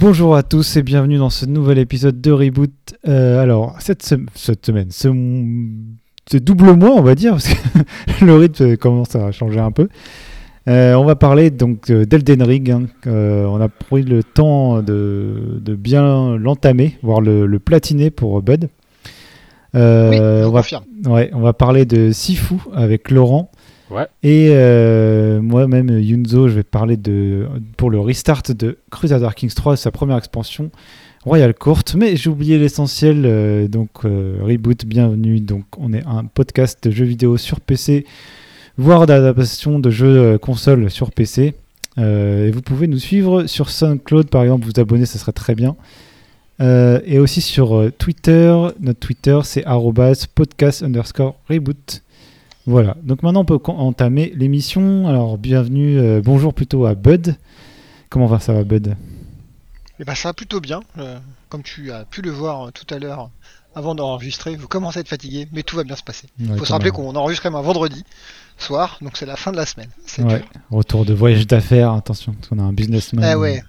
Bonjour à tous et bienvenue dans ce nouvel épisode de Reboot. Euh, alors, cette, cette semaine, ce, ce, double mois, on va dire, parce que le rythme commence à changer un peu. Euh, on va parler donc d'Elden Ring. Hein. Euh, on a pris le temps de, de bien l'entamer, voire le, le, platiner pour Bud. Euh, on, va, ouais, on va parler de Sifu avec Laurent. Et euh, moi-même, Yunzo, je vais parler de, pour le restart de Crusader Kings 3, sa première expansion, Royal Court. Mais j'ai oublié l'essentiel, euh, donc Reboot, bienvenue. Donc on est un podcast de jeux vidéo sur PC, voire d'adaptation de jeux console sur PC. et vous pouvez nous suivre sur SoundCloud, par exemple, vous abonner, ça serait très bien. Euh, et aussi sur euh, Twitter. Notre Twitter, c'est podcast underscore reboot. Voilà. Donc maintenant, on peut entamer l'émission. Alors, bienvenue, euh, bonjour plutôt à Bud. Comment va ça va, Bud? Eh ben, Ça va plutôt bien. comme tu as pu le voir tout à l'heure avant d'enregistrer, vous commencez à être fatigué, mais tout va bien se passer. Il faut se rappeler qu'on enregistre un vendredi soir, donc c'est la fin de la semaine. Ouais. Retour de voyage d'affaires, attention, parce qu'on a un businessman. Eh ouais.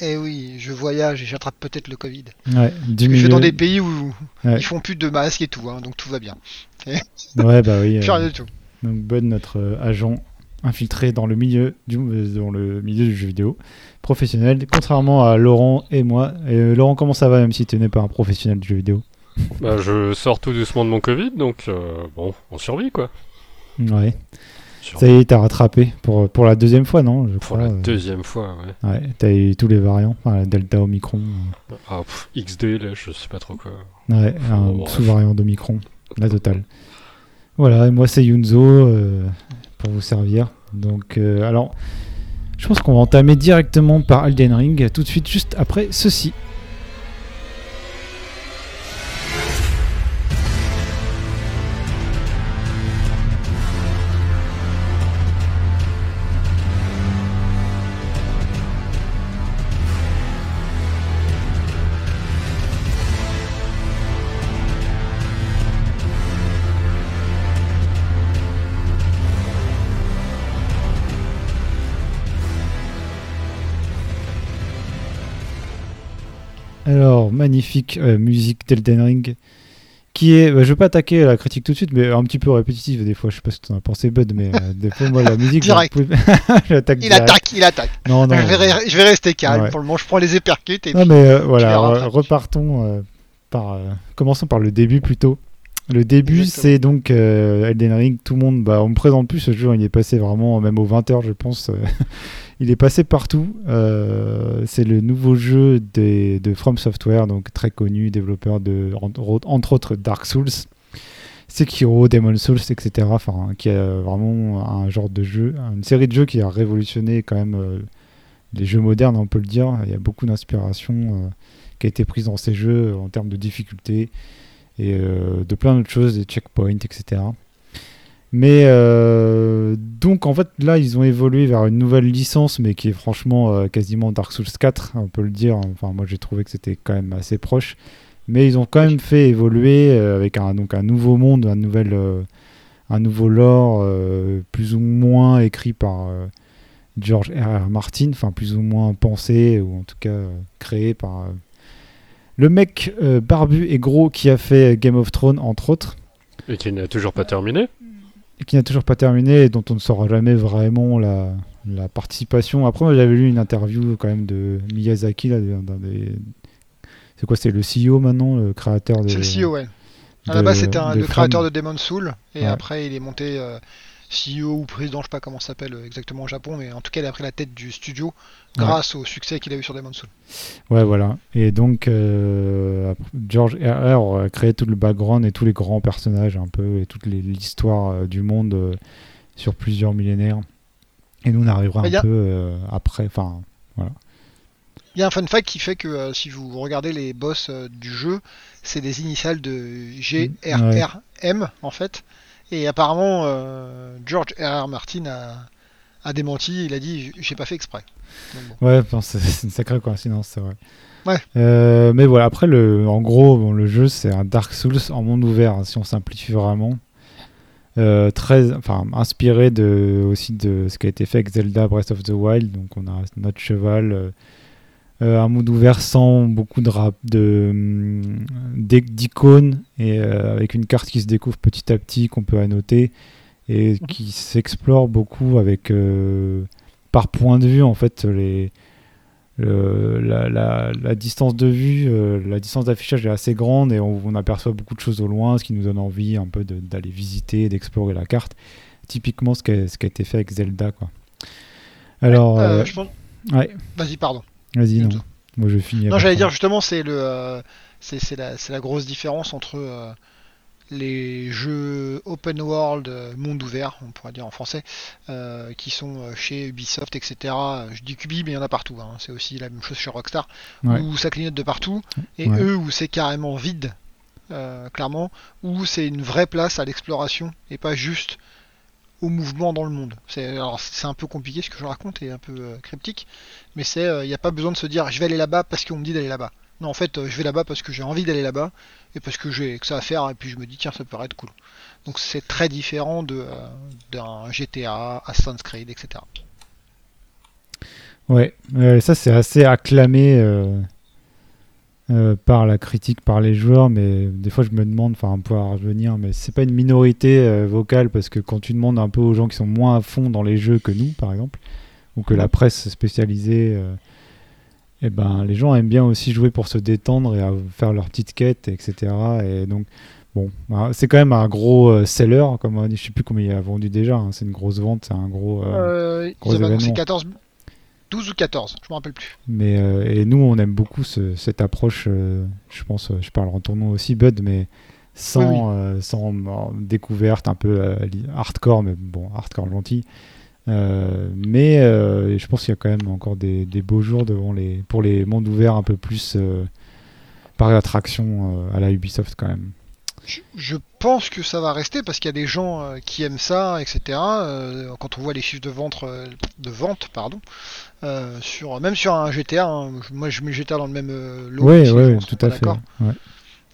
Eh oui, je voyage et j'attrape peut-être le Covid. Ouais, Je vais dans des pays où ils font plus de masques et tout, hein, donc tout va bien. ouais, bah oui. Plus rien du tout. Donc Bud, notre euh, agent infiltré dans le milieu du euh, dans le milieu du jeu vidéo professionnel, contrairement à Laurent et moi. Et, euh, Laurent, comment ça va, même si tu n'es pas un professionnel du jeu vidéo? Bah, je sors tout doucement de mon Covid, donc bon, on survit quoi. Ouais. Ça y est, t'as rattrapé pour, pour la deuxième fois, non Pour la euh. deuxième fois, ouais. Ouais, t'as eu tous les variants, enfin, Delta, Omicron. Ah, XD, là, je sais pas trop quoi. Ouais, un sous-variant d'Omicron, la totale. Voilà, et moi c'est Yunzo euh, pour vous servir. Donc, euh, alors, je pense qu'on va entamer directement par Elden Ring tout de suite, juste après ceci. Alors, magnifique euh, musique d'Elden Ring. Qui est, bah, je vais pas attaquer la critique tout de suite, mais un petit peu répétitive des fois. Je sais pas ce que tu en as pensé, Bud, mais euh, des fois, moi, la musique. direct. il attaque, il attaque. Non, non, je, vais, rester calme. Pour le moment, je prends les épercutes. Et non, mais euh, voilà, repartons par. commençons par le début plutôt. Le début, c'est donc Elden Ring. Tout le monde, bah, on me présente plus ce jeu. Il est passé vraiment, même aux 20h, je pense. Il est passé partout. Euh, c'est le nouveau jeu de From Software, donc très connu, développeur de entre autres Dark Souls, Sekiro, Demon Souls, etc. Enfin, qui a vraiment un genre de jeu, une série de jeux qui a révolutionné quand même euh, les jeux modernes, on peut le dire. Il y a beaucoup d'inspiration euh, qui a été prise dans ces jeux en termes de difficulté et de plein d'autres choses, des checkpoints, etc. Mais euh, donc en fait là ils ont évolué vers une nouvelle licence mais qui est franchement euh, quasiment Dark Souls 4 on peut le dire enfin moi j'ai trouvé que c'était quand même assez proche mais ils ont quand même fait évoluer euh, avec un, donc un nouveau monde un, nouvel, un nouveau lore plus ou moins écrit par George R. R. Martin enfin plus ou moins pensé ou en tout cas créé par le mec barbu et gros qui a fait Game of Thrones entre autres et qui n'a toujours pas terminé qui n'a toujours pas terminé et dont on ne saura jamais vraiment la, la participation. Après, moi, j'avais lu une interview quand même de Miyazaki, là, des... c'est quoi, c'est le CEO maintenant, le créateur de... C'est le CEO, ouais. À la base, c'était le créateur de Demon Soul, et après, il est monté euh, CEO ou président, je sais pas comment ça s'appelle euh, exactement au Japon, mais en tout cas, il a pris la tête du studio grâce au succès qu'il a eu sur Demon's Soul. Ouais, voilà. Et donc, euh, George R.R. a créé tout le background et tous les grands personnages, un peu, et toute l'histoire euh, du monde sur plusieurs millénaires. Et nous, on arrivera un peu après. Enfin, voilà. Il y a un fun fact qui fait que si vous regardez les boss du jeu, c'est des initiales de GRRM en fait. Et apparemment, euh, George R.R. Martin a, démenti, il a dit j'ai pas fait exprès. Ouais, c'est une sacrée coïncidence, c'est vrai. Ouais. Euh, mais voilà, après, le, en gros, le jeu, c'est un Dark Souls en monde ouvert, hein, si on simplifie vraiment. Euh, très, enfin, inspiré de, aussi de ce qui a été fait avec Zelda Breath of the Wild. Donc, on a notre cheval un monde ouvert sans beaucoup de rap, de hum, d'icônes et avec une carte qui se découvre petit à petit qu'on peut annoter et qui s'explore beaucoup avec par point de vue en fait les la, distance de vue, euh, la distance d'affichage est assez grande et on, aperçoit beaucoup de choses au loin, ce qui nous donne envie un peu d'aller visiter, d'explorer la carte. Typiquement ce qui a, ce qui a été fait avec Zelda. Quoi. Alors, euh, euh, vas-y, pardon. Vas-y, non. Moi, je finis. Non, j'allais dire justement, c'est le, c'est la, la, grosse différence entre les jeux open world, euh, monde ouvert, on pourrait dire en français, euh, qui sont euh, chez Ubisoft, etc. Je dis Cubi, mais il y en a partout. Hein. C'est aussi la même chose chez Rockstar, où ça clignote de partout, et eux où c'est carrément vide, clairement, où c'est une vraie place à l'exploration et pas juste au mouvement dans le monde. C'est un peu compliqué ce que je raconte et un peu cryptique, mais c'est il n'y a pas besoin de se dire je vais aller là-bas parce qu'on me dit d'aller là-bas. Non, en fait, je vais là-bas parce que j'ai envie d'aller là-bas et parce que j'ai que ça à faire et puis je me dis tiens ça peut être cool. Donc c'est très différent de euh, d'un GTA, Assassin's Creed, etc. Ouais, ça c'est assez acclamé euh, euh, par la critique, par les joueurs, mais des fois je me demande, enfin on pourra revenir, mais c'est pas une minorité vocale parce que quand tu demandes un peu aux gens qui sont moins à fond dans les jeux que nous, par exemple, ou que la presse spécialisée et eh ben, les gens aiment bien aussi jouer pour se détendre et faire leur petite quête, etc. Et donc, bon, bah, c'est quand même un gros euh, seller, comme je sais plus combien il a vendu déjà, hein. c'est une grosse vente, c'est un gros, euh, euh gros événement. 14, 12 ou 14, je me rappelle plus. Mais, euh, et nous, on aime beaucoup cette approche, je pense, je parle en ton nom aussi, Bud, mais sans, sans découverte un peu hardcore, mais bon, hardcore gentil. Euh, mais euh, je pense qu'il y a quand même encore des, beaux jours devant les, pour les mondes ouverts un peu plus euh, par attraction à la Ubisoft quand même. Je, pense que ça va rester parce qu'il y a des gens qui aiment ça, etc. quand on voit les chiffres de vente, de vente pardon, sur, même sur un GTA, hein, moi je mets GTA dans le même lot. Oui, oui, tout à fait.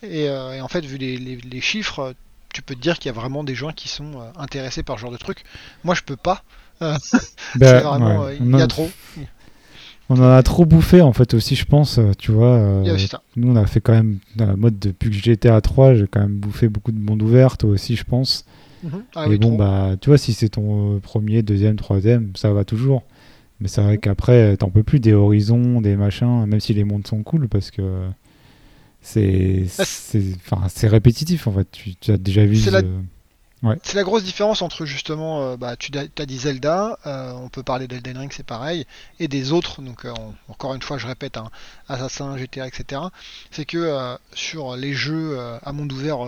Et, en fait, vu les, les chiffres, tu peux te dire qu'il y a vraiment des gens qui sont intéressés par ce genre de truc. Moi, je peux pas. Ben, euh, il y a trop. On en a trop bouffé en fait aussi, je pense. Euh, tu vois, euh, nous on a fait quand même dans la mode depuis que j'étais à 3, j'ai quand même bouffé beaucoup de monde ouvert, toi aussi, je pense. Mhm. Ah et bon, bah, tu vois, si c'est ton premier, deuxième, troisième, ça va toujours. Mais c'est vrai qu'après, t'en peux plus des horizons, des machins, même si les mondes sont cool, parce que c'est c'est répétitif en fait. Tu, as déjà vu. C'est la grosse différence entre justement, euh, bah, tu as dit Zelda, euh, on peut parler d'Elden Ring, c'est pareil, et des autres, donc euh, encore une fois je répète, hein, Assassin, GTA, etc. C'est que sur les jeux à monde ouvert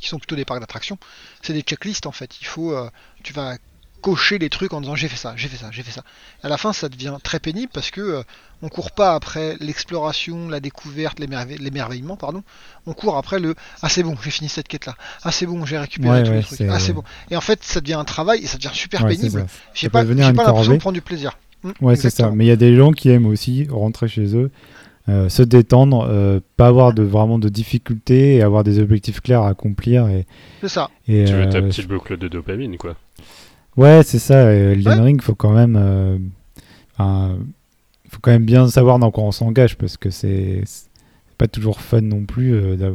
qui sont plutôt des parcs d'attractions, c'est des checklists en fait. Il faut, tu vas cocher les trucs en disant j'ai fait ça, j'ai fait ça, j'ai fait ça. À la fin, ça devient très pénible parce que euh, on court pas après l'exploration, la découverte, l'émerveillement, pardon. On court après le ah c'est bon, j'ai fini cette quête là. Ah c'est bon, j'ai récupéré tous les trucs. Ah c'est bon. Et en fait, ça devient un travail et ça devient super pénible. J'ai pas, pas l'impression de prendre du plaisir. Ouais, c'est ça. Mais il y a des gens qui aiment aussi rentrer chez eux. Euh, se détendre, euh, pas avoir de vraiment de difficultés et avoir des objectifs clairs à accomplir. Et, c'est ça. Et, tu veux ta petite boucle de dopamine, quoi. Ouais, c'est ça. Elden Ring, faut quand même, euh, faut quand même bien savoir dans quoi on s'engage parce que c'est pas toujours fun non plus. Euh,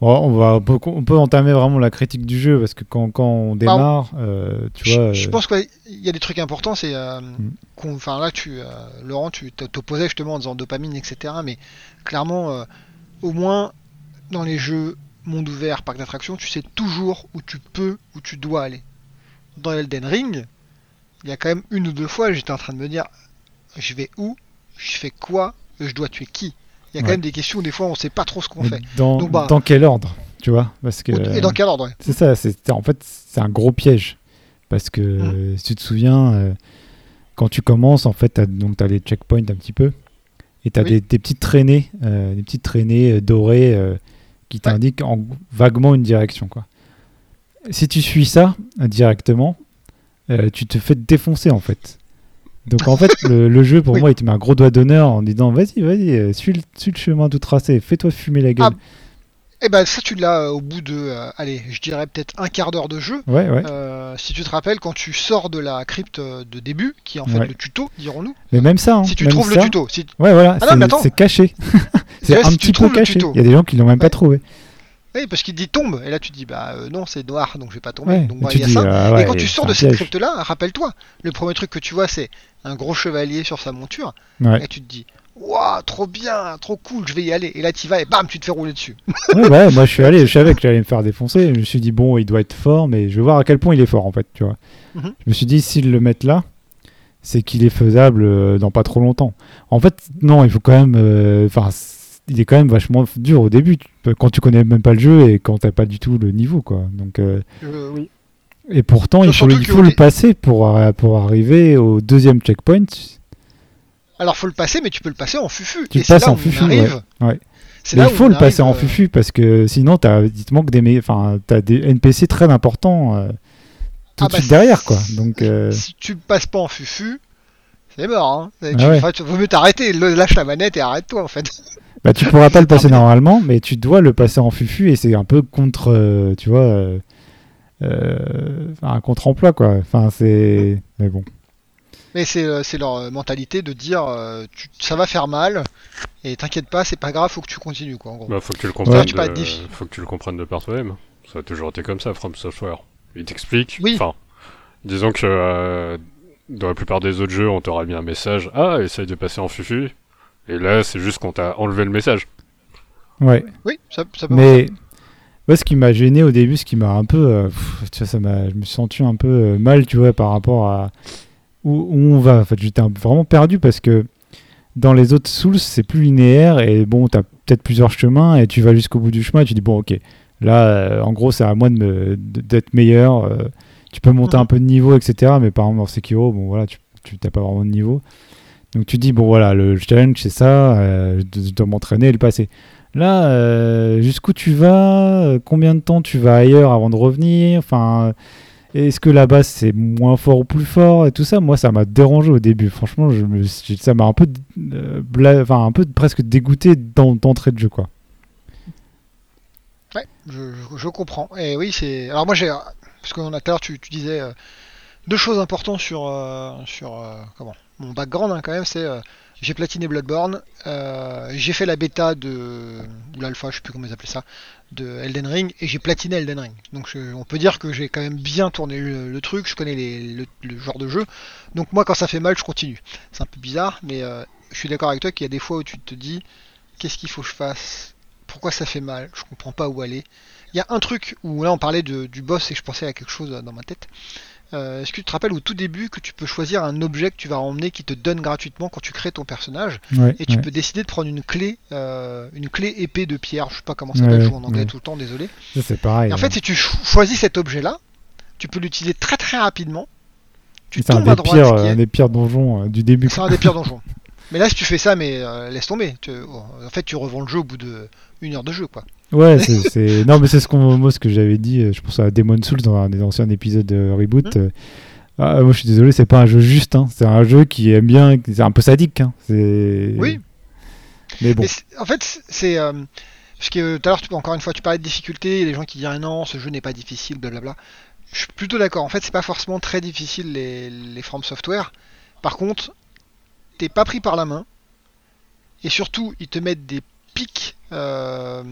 on va, on peut, entamer vraiment la critique du jeu parce que quand, quand on bah, démarre, euh, tu je, vois. Je pense qu'il y a des trucs importants. C'est, mm. enfin là, tu, Laurent, tu t'opposais justement en disant dopamine, etc. Mais clairement, au moins dans les jeux monde ouvert, parc d'attractions, tu sais toujours où tu peux, où tu dois aller dans Elden Ring, il y a quand même une ou deux fois, j'étais en train de me dire, je vais où, je fais quoi, je dois tuer qui? Il y a quand même des questions où des fois on sait pas trop ce qu'on fait. Dans, bah, dans quel ordre, tu vois? Parce que, Et dans quel ordre, C'est ça, c'est, en fait c'est un gros piège. Parce que mmh. si tu te souviens, euh, quand tu commences, en fait, tu as les checkpoints un petit peu. Et tu as des, petites traînées, euh, des petites traînées euh, dorées qui t'indiquent en, vaguement une direction. quoi si tu suis ça directement, euh, tu te fais défoncer en fait. Donc en fait, le, jeu pour moi, il te met un gros doigt d'honneur en disant vas-y, vas-y, euh, suis, le chemin tout tracé, fais-toi fumer la gueule. Ah, Eh ben ça tu l'as au bout de, allez, je dirais peut-être un quart d'heure de jeu. Ouais, ouais. si tu te rappelles, quand tu sors de la crypte de début, qui est en fait le tuto, dirons-nous. Mais même ça. Hein, si tu trouves le tuto. Si... Ouais, voilà. Ah c'est caché. c'est un petit peu caché. Il y a des gens qui l'ont même pas trouvé. Oui, parce qu'il dit tombe, et là tu dis bah euh, non, c'est noir, donc je vais pas tomber. donc bah, il y a ça. Euh, et quand tu sors de cette crypte-là, rappelle-toi, le premier truc que tu vois, c'est un gros chevalier sur sa monture, et tu te dis waouh, trop bien, trop cool, je vais y aller. Et là tu vas et bam, tu te fais rouler dessus. ouais, moi je suis allé, je savais que j'allais me faire défoncer. Je me suis dit bon, il doit être fort, mais je vais voir à quel point il est fort en fait, tu vois. Mhm. Je me suis dit s'ils le mettent là, c'est qu'il est faisable euh, dans pas trop longtemps. En fait, non, il faut quand même, enfin il est quand même vachement dur au début quand tu connais même pas le jeu et quand t'as pas du tout le niveau quoi. Donc euh, euh, oui. Et pourtant il faut, le, il faut le passer pour euh, pour arriver au deuxième checkpoint. Alors faut le passer mais tu peux le passer en fufu. Tu et passes en fufu. Arrive. Ouais. il faut le passer en fufu parce que sinon t'as dites-moi que des enfin t'as des NPC très importants tout ah de bah suite derrière quoi. Donc si tu passes pas en fufu c'est mort. Hein. Ah tu, vaut mieux t'arrêter, lâche la manette et arrête-toi en fait. Bah, tu pourras pas le passer normalement, mais tu dois le passer en fufu et c'est un peu contre, euh, tu vois, euh, euh, un contre-emploi quoi. Enfin, c'est. Mais bon. Mais c'est leur mentalité de dire ça va faire mal et t'inquiète pas, c'est pas grave, faut que tu continues quoi. En gros. Bah, faut que tu le comprennes. De... faut que tu le comprennes de par toi-même. Ça a toujours été comme ça, From Software. Il t'explique. Oui. Enfin, disons que dans la plupart des autres jeux, on t'aura mis un message. Ah, essaye de passer en fufu. Et là, c'est juste qu'on t'a enlevé le message. Ouais. Oui, ça, ça peut Mais moi, ce qui m'a gêné au début, ce qui m'a un peu. Euh, tu vois, ça m'a, je me suis senti un peu euh, mal, tu vois, par rapport à où, on va. En fait, j'étais vraiment perdu parce que dans les autres Souls, c'est plus linéaire et bon, t'as peut-être plusieurs chemins et tu vas jusqu'au bout du chemin et tu dis, bon, ok, là, euh, en gros, c'est à moi de d'être meilleur. tu peux monter mhm. un peu de niveau, etc. Mais par exemple, dans Sekiro, bon, voilà, tu n'as pas vraiment de niveau. Donc tu dis, bon voilà, le challenge c'est ça, euh, je dois m'entraîner et le passer. Là, euh, jusqu'où tu vas? Euh, Combien de temps tu vas ailleurs avant de revenir? Enfin, est-ce que là-bas c'est moins fort ou plus fort Et tout ça, moi ça m'a dérangé au début. Franchement, je me, ça m'a un peu, enfin, un peu presque dégoûté d'entrée de jeu, quoi. Ouais, je, comprends. Et oui, c'est. Alors moi j'ai, parce qu'on a tout à l'heure tu, tu disais deux choses importantes sur sur comment? Mon background hein, quand même, c'est euh, j'ai platiné Bloodborne, euh, j'ai fait la bêta de ou l'alpha, je sais plus comment ils appelaient ça, de Elden Ring et j'ai platiné Elden Ring. Donc on peut dire que j'ai quand même bien tourné le, truc, je connais le, genre de jeu. Donc moi quand ça fait mal, je continue. C'est un peu bizarre, mais euh, je suis d'accord avec toi qu'il y a des fois où tu te dis qu'est-ce qu'il faut que je fasse, pourquoi ça fait mal, je comprends pas où aller. Il y a un truc où là on parlait du boss et je pensais à quelque chose dans ma tête. Euh, est-ce que tu te rappelles au tout début que tu peux choisir un objet que tu vas emmener qui te donne gratuitement quand tu crées ton personnage et tu peux décider de prendre une clé, euh, une clé épée de pierre. Je sais pas comment ça s'appelle, je joue en anglais tout le temps, désolé. C'est pareil. en fait, si tu choisis cet objet-là, tu peux l'utiliser très très rapidement. Tu tombes à droite. C'est un des pires donjons euh, du début. C'est un des pires donjons. Mais là, si tu fais ça, mais laisse tomber. Oh, en fait, tu revends le jeu au bout de une heure de jeu, quoi. Ouais, c'est non, mais c'est ce qu'on moi ce que j'avais dit. Euh, je pense à Demon Souls dans un des anciens épisodes de reboot. Mmh. Euh, ah, moi, je suis désolé, c'est pas un jeu juste. Hein. C'est un jeu qui aime bien, c'est un peu sadique. Hein. Oui. Mais bon. en fait, c'est euh, parce que tout à l'heure, encore une fois, tu parlais de difficulté. Des gens qui disent non, ce jeu n'est pas difficile, blablabla. Je suis plutôt d'accord. En fait, c'est pas forcément très difficile les, les From Software. Par contre, t'es pas pris par la main. Et surtout, ils te mettent des pics. Euh,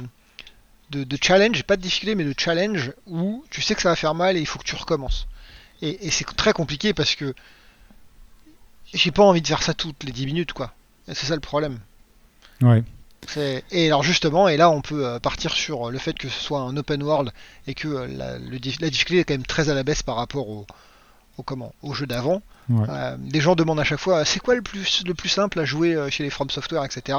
de, challenge, pas de difficulté, mais de challenge où tu sais que ça va faire mal et il faut que tu recommences. Et, c'est très compliqué parce que j'ai pas envie de faire ça toutes les 10 minutes, quoi. C'est ça le problème. Ouais. Et alors justement, et là on peut euh, partir sur le fait que ce soit un open world et que euh, la, la difficulté est quand même très à la baisse par rapport au, au comment au jeu d'avant. Euh, des gens demandent à chaque fois c'est quoi le plus le plus simple à jouer chez les From Software, etc.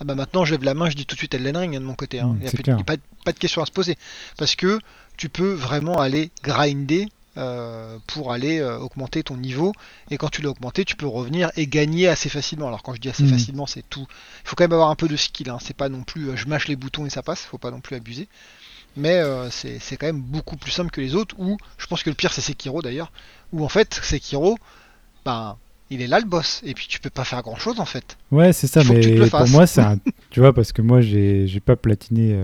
Ah bah maintenant je lève la main, je dis tout de suite Elden Ring hein, de mon côté. Hein. Il n'y a, pas, de question à se poser. Parce que tu peux vraiment aller grinder euh, pour aller euh, augmenter ton niveau. Et quand tu l'as augmenté, tu peux revenir et gagner assez facilement. Alors quand je dis assez mm. facilement, c'est tout. Il faut quand même avoir un peu de skill. Hein. C'est pas non plus euh, je mâche les boutons et ça passe. Faut pas non plus abuser. Mais c'est quand même beaucoup plus simple que les autres. Ou je pense que le pire c'est Sekiro d'ailleurs. Où en fait Sekiro, ben il est là le boss et puis tu peux pas faire grand chose en fait. Ouais, c'est ça, mais pour moi c'est un. tu vois, parce que moi j'ai pas platiné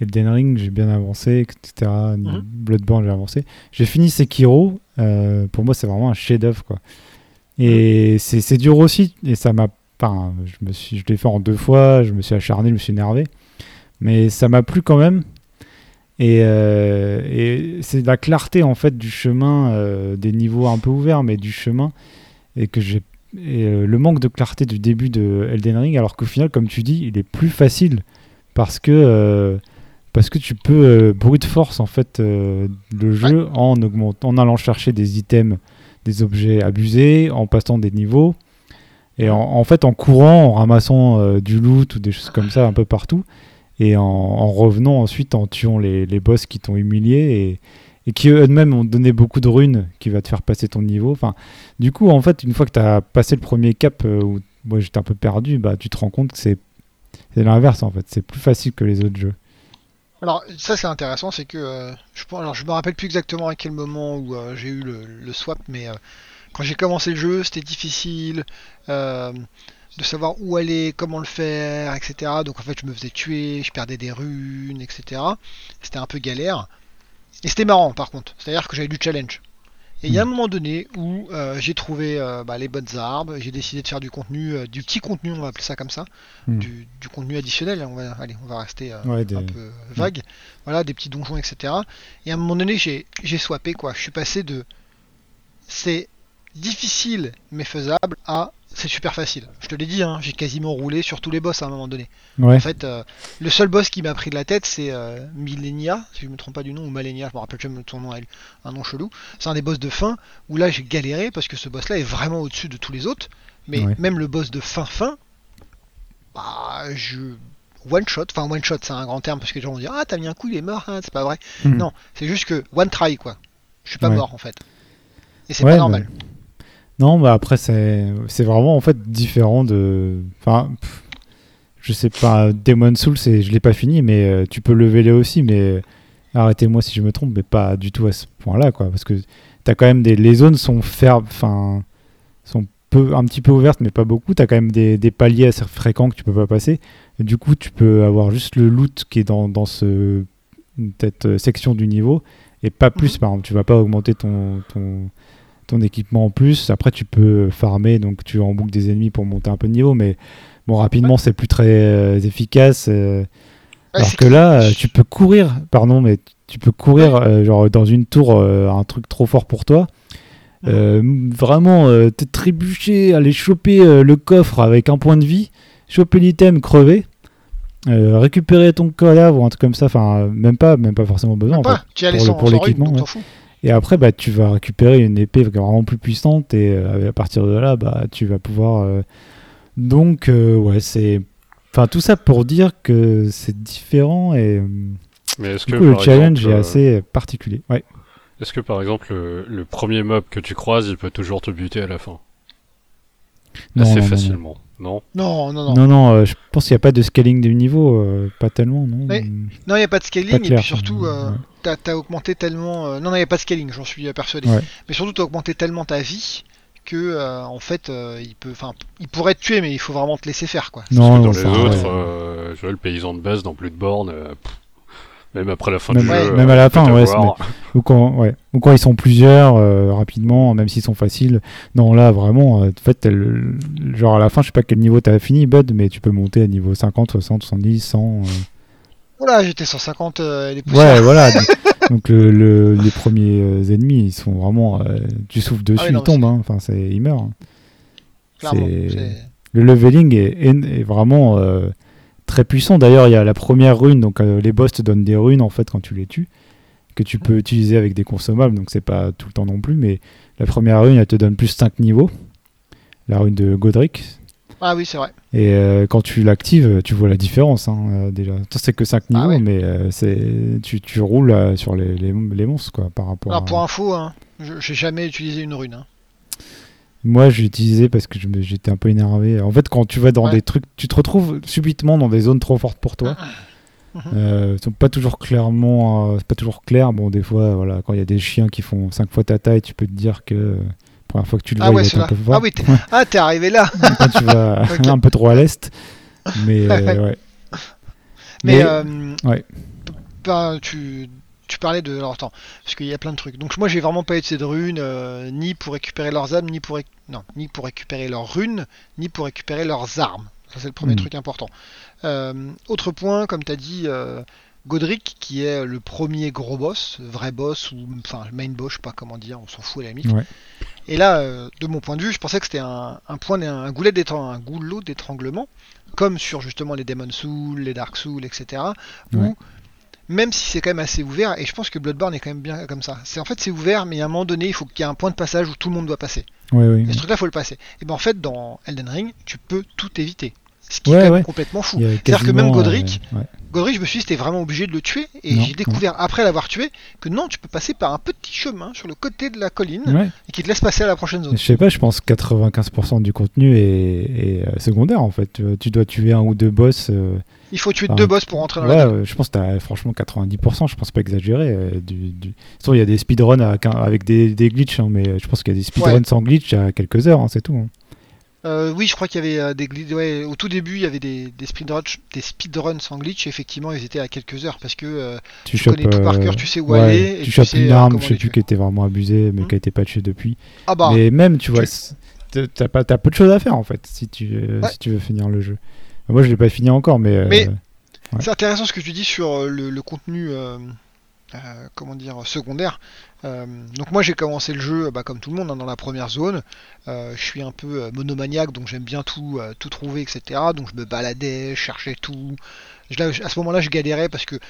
Elden Ring, j'ai bien avancé, etc. Mhm. Bloodborne, j'ai avancé. J'ai fini Sekiro. Euh, pour moi, c'est vraiment un chef-d'œuvre, quoi. Et mhm. c'est dur aussi. Et ça m'a. Enfin, je me suis, je l'ai fait en deux fois. Je me suis acharné, je me suis énervé. Mais ça m'a plu quand même. Et, euh, et c'est la clarté en fait du chemin, euh, des niveaux un peu ouverts, mais du chemin, et que j'ai le manque de clarté du début de Elden Ring, alors qu'au final, comme tu dis, il est plus facile parce que parce que tu peux euh, brute force en fait euh, le jeu en augmentant, en allant chercher des items, des objets abusés, en passant des niveaux et en, fait en courant, en ramassant euh, du loot ou des choses comme ça un peu partout et en, revenant ensuite en tuant les, boss qui t'ont humilié et, qui eux-mêmes ont donné beaucoup de runes qui va te faire passer ton niveau. Enfin, du coup, en fait, une fois que tu as passé le premier cap où moi j'étais un peu perdu, bah tu te rends compte que c'est l'inverse en fait, c'est plus facile que les autres jeux. Alors ça c'est intéressant, c'est que euh, je, alors, je me rappelle plus exactement à quel moment où euh, j'ai eu le, swap, mais euh, quand j'ai commencé le jeu, c'était difficile de savoir où aller, comment le faire, etc. Donc en fait je me faisais tuer, je perdais des runes, etc. C'était un peu galère. Et c'était marrant par contre, c'est-à-dire que j'avais du challenge. Et il y a un hmm. moment donné où euh, j'ai trouvé euh, bah, les bonnes arbres, j'ai décidé de faire du contenu, euh, du petit contenu, on va appeler ça comme ça, hmm. du, contenu additionnel, on va, allez, on va rester un peu vague, voilà, des petits donjons, etc. Et à un moment donné, j'ai swappé, quoi. Je suis passé de c'est difficile mais faisable à c'est super facile. Je te l'ai dit, hein, j'ai quasiment roulé sur tous les boss à un moment donné. En fait, euh, le seul boss qui m'a pris de la tête, c'est euh, Millenia, si je me trompe pas du nom, ou Malenia, je me rappelle jamais son nom, un nom chelou. C'est un des boss de fin où là j'ai galéré parce que ce boss-là est vraiment au-dessus de tous les autres. Mais même le boss de fin fin, bah, je one shot, enfin one shot, c'est un grand terme parce que les gens vont dire ah t'as mis un coup il est mort, hein, c'est pas vrai. Hmm. Non, c'est juste que one try quoi. Je suis pas mort en fait. Et c'est pas normal. Non, bah après, c'est vraiment en fait différent de. Enfin, je sais pas, Demon Souls, je l'ai pas fini, mais euh, tu peux lever les aussi, mais arrêtez-moi si je me trompe, mais pas du tout à ce point-là, quoi. Parce que as quand même des. Les zones sont fermes, enfin. sont peu, un petit peu ouvertes, mais pas beaucoup. Tu as quand même des, des, paliers assez fréquents que tu peux pas passer. du coup, tu peux avoir juste le loot qui est dans, dans ce, cette euh, section du niveau, et pas plus, mhm. par exemple. Tu vas pas augmenter ton, ton ton équipement en plus. Après, tu peux farmer, donc tu en boucle des ennemis pour monter un peu de niveau, mais bon, rapidement, c'est plus très euh, efficace. Euh. alors que là, euh, tu peux courir, pardon, mais tu peux courir genre dans une tour, un truc trop fort pour toi. vraiment te trébucher, aller choper le coffre avec un point de vie, choper l'item, crever. récupérer ton cadavre ou un truc comme ça, enfin même pas, même pas forcément besoin en fait, pour, pour l'équipement. Et après, bah, tu vas récupérer une épée vraiment plus puissante et euh, à partir de là, bah, tu vas pouvoir. Euh, donc, euh, ouais, c'est. Enfin, tout ça pour dire que c'est différent et. Mais est-ce que le challenge est assez particulier. Ouais. Est-ce que par exemple, le, premier mob que tu croises, il peut toujours te buter à la fin? Non, Assez facilement. Non Non, non, non. Non, non, je pense qu'il n'y a pas de scaling du niveau, pas tellement, non Non, il n'y a pas de scaling, et puis surtout, t'as as augmenté tellement. Euh, non, non, il n'y a pas de scaling, j'en suis persuadé. Mais surtout, t'as augmenté tellement ta vie que euh, en fait euh, il peut enfin il pourrait te tuer mais il faut vraiment te laisser faire quoi non, non dans les autres je vois le paysan de base dans Bloodborne même après la fin du jeu même à la fin ouais, ou quand ouais ou quand ils sont plusieurs rapidement même s'ils sont faciles non là vraiment en fait genre à la fin je sais pas quel niveau t'as fini Bud mais tu peux monter à niveau 50 60 70 100 voilà, j'étais 150 euh, les Ouais, voilà. Donc le, les premiers euh, ennemis, ils sont vraiment. Euh, tu souffles dessus, ah ils tombent. Hein. Enfin, c'est, ils meurent. Hein. le leveling est, vraiment très puissant. D'ailleurs, il y a la première rune. Donc les boss te donnent des runes en fait quand tu les tues que tu peux utiliser avec des consommables. Donc c'est pas tout le temps non plus, mais la première rune, elle te donne plus 5 niveaux. La rune de Godric, ah oui, c'est vrai. Et euh, quand tu l'actives, tu vois la différence hein, euh, déjà. C'est que 5 niveaux, ah mais euh, c'est tu, tu, roules sur les, les, les, monstres quoi, par rapport Alors, pour info, hein, j'ai jamais utilisé une rune. Hein. Moi, j'ai utilisé parce que j'étais un peu énervé. En fait, quand tu vas dans des trucs, tu te retrouves subitement dans des zones trop fortes pour toi. euh, sont pas toujours clairement, pas toujours clair. Bon, des fois, voilà, quand il y a des chiens qui font 5 fois ta taille, tu peux te dire que première fois que tu le ah vois, il un peu fort. Ah oui, t'es ah, arrivé là. Tu vas un peu trop à l'est. Mais euh, ouais. Mais, euh, ben, tu, tu parlais de. Alors attends, parce qu'il y a plein de trucs. Donc moi j'ai vraiment pas utilisé de runes, euh, ni pour récupérer leurs âmes, ni pour, non, ni pour récupérer leurs runes, ni pour récupérer leurs armes. Ça c'est le premier hmm. truc important. Euh, autre point, comme tu as dit, euh, Godric, qui est le premier gros boss, vrai boss, ou enfin main boss, je sais pas comment dire, on s'en fout à la limite. Et là, de mon point de vue, je pensais que c'était un, point, un goulet un goulot d'étranglement, comme sur justement les Demon Souls, les Dark Souls, etc. Où même si c'est quand même assez ouvert, et je pense que Bloodborne est quand même bien comme ça. C'est en fait c'est ouvert, mais à un moment donné, il faut qu'il y ait un point de passage où tout le monde doit passer. Oui, oui. Et ce truc-là, il faut le passer. Et ben en fait, dans Elden Ring, tu peux tout éviter. Ce qui est quand même complètement fou. C'est-à-dire que même Godric, euh, Godric, je me suis dit, c'était vraiment obligé de le tuer. Et j'ai découvert, après l'avoir tué, que non, tu peux passer par un petit chemin sur le côté de la colline et qui te laisse passer à la prochaine zone. Je sais pas, je pense que 95% du contenu est, euh, secondaire en fait. Tu dois tuer un ou deux boss. Euh, il faut tuer deux boss pour rentrer dans la Ouais, je pense que t'as franchement 90%, je pense pas exagérer. Euh, du, du... il y a des speedruns avec des, des glitches, hein, mais je pense qu'il y a des speedruns sans glitch à quelques heures, hein, c'est tout. Hein. Euh, oui, je crois qu'il y avait euh, des glitches. Ouais, au tout début, il y avait des, des, speedruns, des speedruns sans glitch. Effectivement, ils étaient à quelques heures parce que tu, connais tout par cœur, tu sais où aller. Tu, et chopes une arme, je sais plus, qui était vraiment abusée, mais hmm. qui a été patchée depuis. Ah bah, mais même, tu vois, t'as pas as peu de choses à faire en fait si tu, si tu veux finir le jeu. Moi, je l'ai pas fini encore, mais. Euh, c'est intéressant ce que tu dis sur euh, le, contenu. Euh, comment dire secondaire. donc moi j'ai commencé le jeu bah, comme tout le monde hein, dans la première zone. je suis un peu monomaniaque donc j'aime bien tout, tout trouver etc. Donc je me baladais, je cherchais tout. à ce moment-là je galérais parce que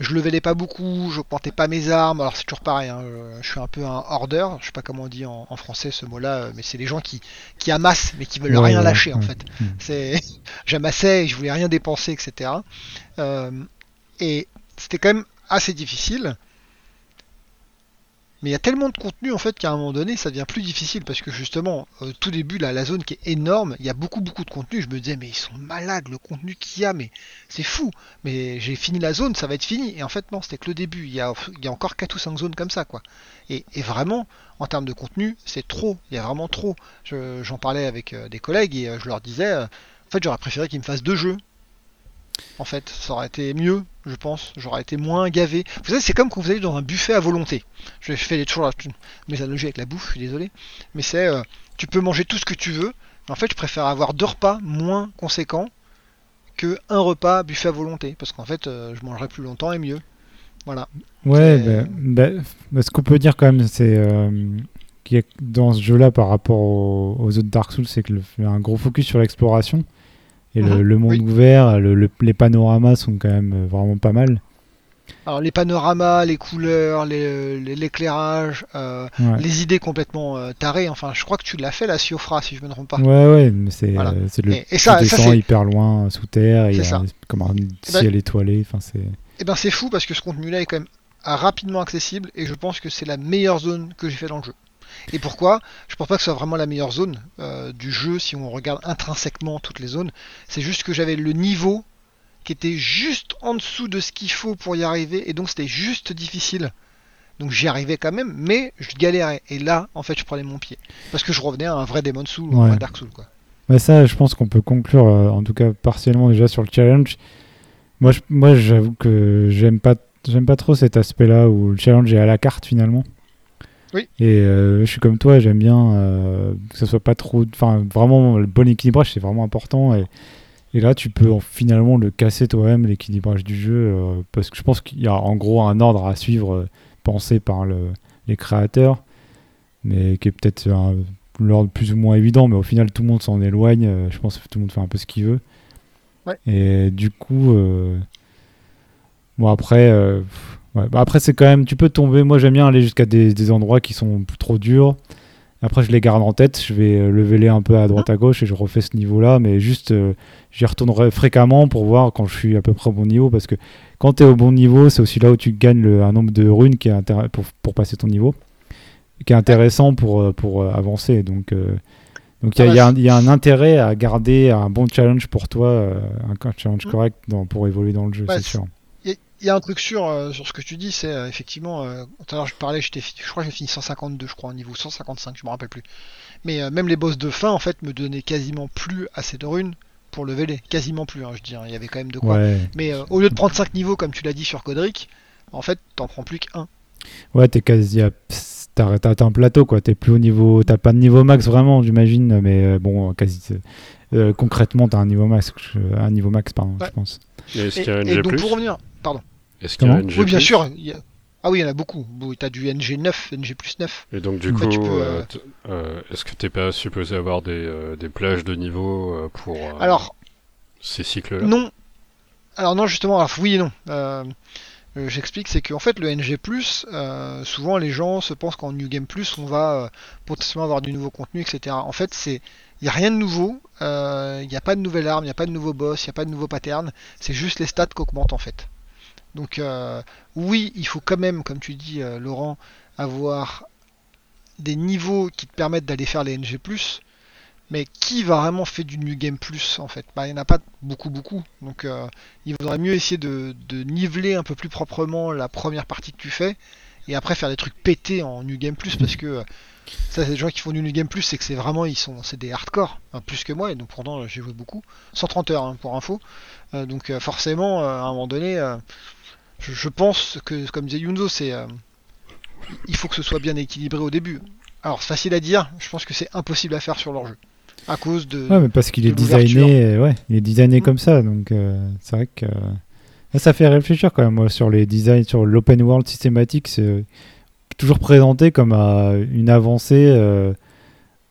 je levais pas beaucoup, je portais pas mes armes. Alors c'est toujours pareil, hein, je suis un peu un hoarder, je sais pas comment on dit en, français ce mot-là, mais c'est les gens qui, qui amassent mais qui veulent rien lâcher en fait. C'est j'amassais et je voulais rien dépenser, etc. Euh, et c'était quand même assez difficile. Mais il y a tellement de contenu en fait qu'à un moment donné ça devient plus difficile parce que justement au tout début là, la zone qui est énorme, il y a beaucoup beaucoup de contenu. Je me disais mais ils sont malades le contenu qu'il y a, mais c'est fou. Mais j'ai fini la zone, ça va être fini. Et en fait non, c'était que le début. Il y a, il y a encore 4 ou 5 zones comme ça quoi. Et, vraiment en termes de contenu c'est trop. Il y a vraiment trop. J'en parlais avec euh, des collègues et euh, je leur disais euh, en fait j'aurais préféré qu'ils me fassent deux jeux en fait. Ça aurait été mieux, je pense. J'aurais été moins gavé. Vous savez, c'est comme quand vous allez dans un buffet à volonté. Je fais toujours mes analogies avec la bouffe, je suis désolé. Mais c'est, euh, tu peux manger tout ce que tu veux. En fait, je préfère avoir deux repas moins conséquents que un repas buffet à volonté. Parce qu'en fait, euh, je mangerai plus longtemps et mieux. Voilà. Ouais, bah, bah, bah, ce qu'on peut dire quand même, c'est euh, qu'il y a dans ce jeu-là par rapport aux, autres Dark Souls, c'est qu'il y a un gros focus sur l'exploration. Et le, mhm. monde ouvert, les panoramas sont quand même euh, vraiment pas mal. Alors les panoramas, les couleurs, l'éclairage, euh, les idées complètement euh, tarées. Enfin, je crois que tu l'as fait la Siofra, si je me trompe pas. Ouais, ouais, mais c'est le et, et ça, ça hyper loin sous terre, et ça. comme un eh ben ciel étoilé. Enfin, c'est. Eh ben c'est fou parce que ce contenu-là est quand même rapidement accessible et je pense que c'est la meilleure zone que j'ai fait dans le jeu. Et pourquoi? Je pense pas que ce soit vraiment la meilleure zone euh, du jeu si on regarde intrinsèquement toutes les zones. C'est juste que j'avais le niveau qui était juste en dessous de ce qu'il faut pour y arriver et donc c'était juste difficile. Donc j'y arrivais quand même, mais je galérais. Et là, en fait, je prenais mon pied. Parce que je revenais à un vrai Demon Soul ou un Dark Soul. Quoi. Bah ça, je pense qu'on peut conclure, euh, en tout cas partiellement déjà sur le challenge. Moi, moi j'avoue que j'aime pas, j'aime pas trop cet aspect-là où le challenge est à la carte finalement. Et euh, je suis comme toi, j'aime bien euh, que ce soit pas trop. Enfin, vraiment, le bon équilibrage, c'est vraiment important. Et, et, là, tu peux finalement le casser toi-même, l'équilibrage du jeu. Euh, parce que je pense qu'il y a en gros un ordre à suivre pensé par le, les créateurs, mais qui est peut-être l'ordre plus ou moins évident. Mais au final, tout le monde s'en éloigne. je pense que tout le monde fait un peu ce qu'il veut. Et du coup. Bon, après. Bah après, c'est quand même, tu peux tomber. Moi, j'aime bien aller jusqu'à des, endroits qui sont trop durs. Après, je les garde en tête. Je vais euh, leveler un peu à droite à gauche et je refais ce niveau-là. Mais juste, euh, j'y retournerai fréquemment pour voir quand je suis à peu près au bon niveau. Parce que quand tu es au bon niveau, c'est aussi là où tu gagnes un nombre de runes qui est pour, pour, passer ton niveau, qui est intéressant pour, euh, pour avancer. Donc, donc il y, y, y, a un intérêt à garder un bon challenge pour toi, un challenge mm. correct pour évoluer dans le jeu, c'est sûr il y a un truc sûr euh, sur ce que tu dis, c'est euh, effectivement, euh, tout à l'heure je parlais, je crois que j'ai fini 152, je crois, au niveau 155, je me rappelle plus. Mais même les boss de fin, en fait, me donnaient quasiment plus assez de runes pour lever les quasiment plus, hein, je dirais. Il y avait quand même de quoi. Mais au lieu de prendre 5 niveaux, comme tu l'as dit sur Godric, en fait, t'en prends plus qu'un. Ouais, t'es quasi T'as atteint un plateau, quoi. T'es plus au niveau. T'as pas de niveau max vraiment, j'imagine, mais bon, quasi. Concrètement, t'as un niveau max, un niveau max, pardon, je pense. Et, donc pour revenir, pardon. Est-ce qu'il y a NG Oui, bien sûr. Ah oui, il y en a beaucoup. T'as du NG9, NG plus 9. Et donc du coup, euh, euh, est-ce que t'es pas supposé avoir des, euh, des plages de niveau pour alors, ces cycles-là? Non. Alors non, justement, alors, oui et non. J'explique, c'est qu'en fait le NG+, souvent les gens se pensent qu'en New Game Plus, on va potentiellement avoir du nouveau contenu, etc. En fait, c'est il n'y a rien de nouveau, il n'y a pas de nouvelle arme, il n'y a pas de nouveau boss, il n'y a pas de nouveau pattern, c'est juste les stats qui augmentent en fait. Donc euh, oui, il faut quand même, comme tu dis euh, Laurent, avoir des niveaux qui te permettent d'aller faire les NG+, mais qui va vraiment faire du New Game Plus en fait? Bah, Il n'y en a pas beaucoup beaucoup, donc euh, il vaudrait mieux essayer de, niveler un peu plus proprement la première partie que tu fais, et après faire des trucs pétés en New Game Plus, parce que ça c'est des gens qui font du New Game Plus, c'est que c'est vraiment, ils sont, c'est des hardcore, plus que moi, et donc pourtant j'ai joué beaucoup, 130 heures hein, pour info, donc forcément à un moment donné je, pense que, comme disait Yunzo, c'est euh, il faut que ce soit bien équilibré au début. Alors, c'est facile à dire, je pense que c'est impossible à faire sur leur jeu. À cause de. Ouais, mais parce qu'il est designé, euh, ouais, il est designé mm. comme ça, donc euh, c'est vrai que. ça fait réfléchir quand même sur les designs, sur l'open world systématique, c'est toujours présenté comme une avancée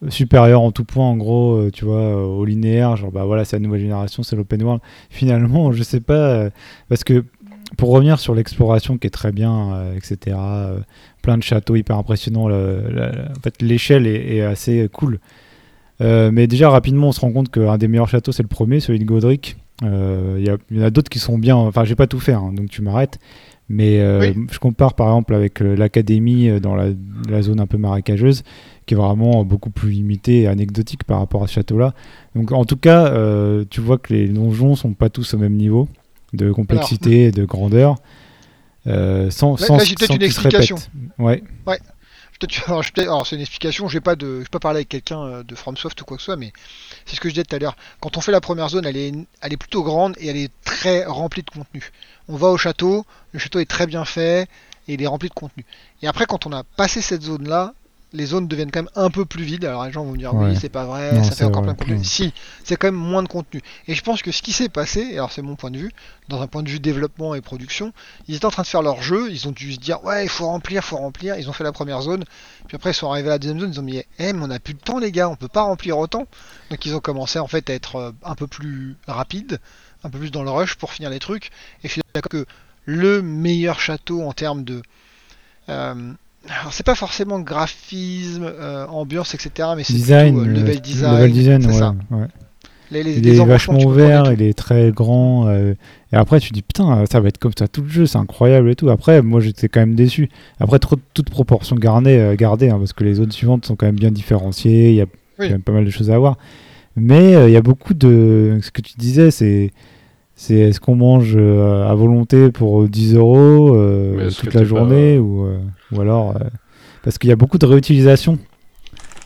supérieure en tout point, en gros, tu vois, au linéaire, genre bah voilà, c'est la nouvelle génération, c'est l'open world. Finalement, je sais pas, parce que pour revenir sur l'exploration qui est très bien, euh, etc. Euh, plein de châteaux hyper impressionnants. en fait, l'échelle est, assez cool. Euh, mais déjà, rapidement, on se rend compte qu'un des meilleurs châteaux, c'est le premier, celui de Godric. Il y, en a d'autres qui sont bien. Enfin, j'ai pas tout fait, hein, donc tu m'arrêtes. Mais je compare par exemple avec l'académie dans la, la, zone un peu marécageuse, qui est vraiment beaucoup plus limitée et anecdotique par rapport à ce château-là. Donc en tout cas, tu vois que les donjons sont pas tous au même niveau de complexité et de grandeur. Euh, sans, sans, là, j'ai peut-être une explication. Ouais. Ouais. Alors, c'est une explication, je je vais pas parler avec quelqu'un euh, de FromSoft ou quoi que ce soit, mais c'est ce que je disais tout à l'heure. Quand on fait la première zone, elle est, plutôt grande et elle est très remplie de contenu. On va au château, le château est très bien fait et il est rempli de contenu. Et après, quand on a passé cette zone-là, les zones deviennent quand même un peu plus vides. Alors les gens vont me dire oui, c'est pas vrai, ça fait encore plein de contenu. Si, c'est quand même moins de contenu. Et je pense que ce qui s'est passé, alors c'est mon point de vue, dans un point de vue développement et production, ils étaient en train de faire leur jeu, ils ont dû se dire ouais, il faut remplir, il faut remplir. Ils ont fait la première zone, puis après ils sont arrivés à la deuxième zone, ils ont dit eh, mais on a plus de temps les gars, on peut pas remplir autant. Donc ils ont commencé en fait à être euh, un peu plus rapide, un peu plus dans le rush pour finir les trucs. Et je suis d'accord que le meilleur château en termes de euh, alors c'est pas forcément graphisme, euh, ambiance, etc. Mais c'est design, plutôt, euh, level design. Level design, ouais, ça. il est vachement ouvert, il est très grand. Euh, et après, tu dis putain, ça va être comme ça tout le jeu, c'est incroyable et tout. Après, moi j'étais quand même déçu. Après, trop, toute proportion gardée, gardée hein, parce que les zones suivantes sont quand même bien différenciées. Il y a quand même pas mal de choses à voir. Mais il y a beaucoup de. Ce que tu disais, c'est c'est est-ce qu'on mange à volonté pour 10 euros toute la journée ou, ou alors, euh, parce qu'il y a beaucoup de réutilisation.